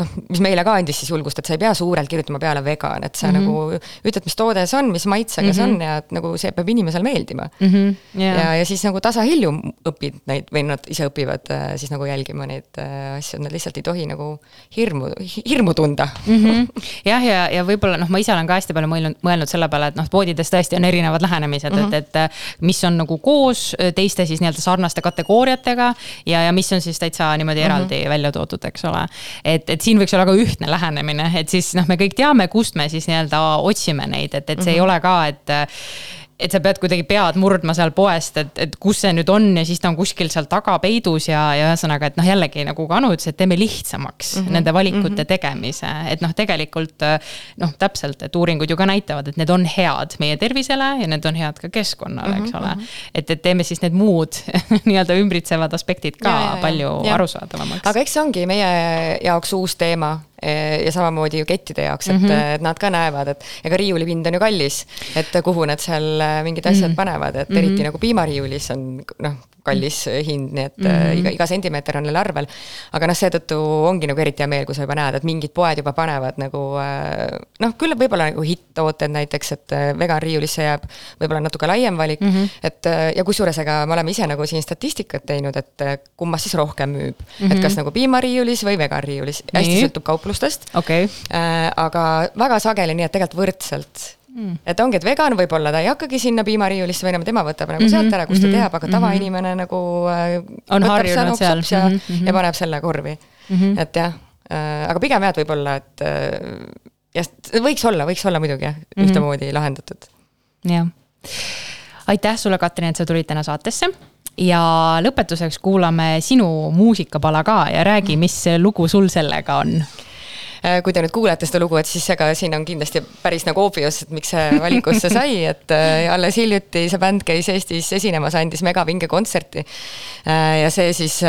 noh, mis meile ka andis siis julgust, et sa ei pea suurelt kirjutama peale vegan, et sa mm -hmm. nagu ütled, mis toode see on, mis maitsega mm -hmm. see on mhm. ja et nagu see peab inimesele meeldima mm. -hmm. Yeah. ja, ja siis nagu tasahilju õpid neid või nad ise õpivad äh, siis nagu jälgima neid äh, asju, nad lihtsalt ei tohi nagu hirmu, hirmu tunda mm. -hmm. jah, ja, ja, ja võib-olla noh, ma ise olen ka hästi palju mõelnud, mõelnud selle peale, et noh, poodides tõesti on erinevad lähenemised mm, -hmm. et, et mis on nagu koos teiste siis nii-öelda sarnaste kategooriatega ja, ja mis on siis täitsa niimoodi eraldi mm -hmm. välja toodud, eks ole. et, et siin võiks olla ka ühtne lähenemine, et siis noh, me kõik teame, kust me siis nii-öelda otsime neid, et, et see mm -hmm. ei mhm. ole ka, et et sa pead kuidagi pead murdma seal poest, et, et kus see nüüd on ja siis ta on kuskil seal taga peidus ja, ja ühesõnaga, et noh, jällegi nagu ka Anu ütles, et teeme lihtsamaks mm -hmm. nende valikute mm -hmm. tegemise, et noh, tegelikult noh, täpselt, et uuringud ju ka näitavad, et need on head meie tervisele ja need on head ka keskkonnale mm, -hmm. eks ole. Mhm. et, et teeme siis need muud nii-öelda ümbritsevad aspektid ka ja, ja, ja, palju ja. arusaadavamaks. aga eks see ongi meie jaoks uus teema ja samamoodi ju kettide jaoks, et mm, -hmm. et nad ka näevad, et ega riiulipind on ju kallis, et kuhu nad seal eh, mingid asjad mm -hmm. panevad, et eriti mm -hmm. nagu piimariiulis on noh, kallis hind, nii et mm -hmm. iga, iga sentimeeter on neil arvel. aga noh, seetõttu ongi nagu eriti hea meel, kui sa juba näed, et mingid poed juba panevad nagu noh, küll võib-olla nagu hitt-tooted näiteks, et veganriiulisse jääb võib-olla natuke laiem valik mm. -hmm. et ja kusjuures, ega me oleme ise nagu siin statistikat teinud, et kummast siis rohkem müüb mm. -hmm. et kas nagu piimariiulis või veganriiulis, hästi sõltub kauplustest okay.. Äh, aga väga sageli nii, et tegelikult võrdselt mm.. et ongi, et vegan võib-olla ta ei hakkagi sinna piimariiulisse minema, tema võtab nagu mm -hmm. sealt ära, kust ta mm -hmm. teab, aga tavainimene nagu äh, on harjunud seal ja, mm -hmm. ja paneb selle korvi mm. -hmm. et jah äh,, aga pigem jah, et võib-olla, et äh, jah, võiks olla, võiks olla muidugi jah, mhm. ühtemoodi mm -hmm. lahendatud. jah. aitäh sulle, Katrin, et sa tulid täna saatesse ja lõpetuseks kuulame sinu muusikapala ka ja räägi, mis lugu sul sellega on kui te nüüd kuulete seda lugu, et siis ega siin on kindlasti päris nagu obvious, et miks see valikusse sai, et äh, alles hiljuti see bänd käis Eestis esinemas, andis megavinge kontserti. Äh, ja see siis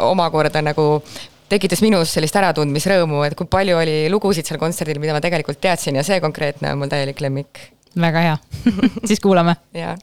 omakorda nagu tekitas minus sellist äratundmisrõõmu, et kui palju oli lugusid seal kontserdil, mida ma tegelikult teadsin ja see konkreetne on mul täielik lemmik. väga hea siis kuulame. jaa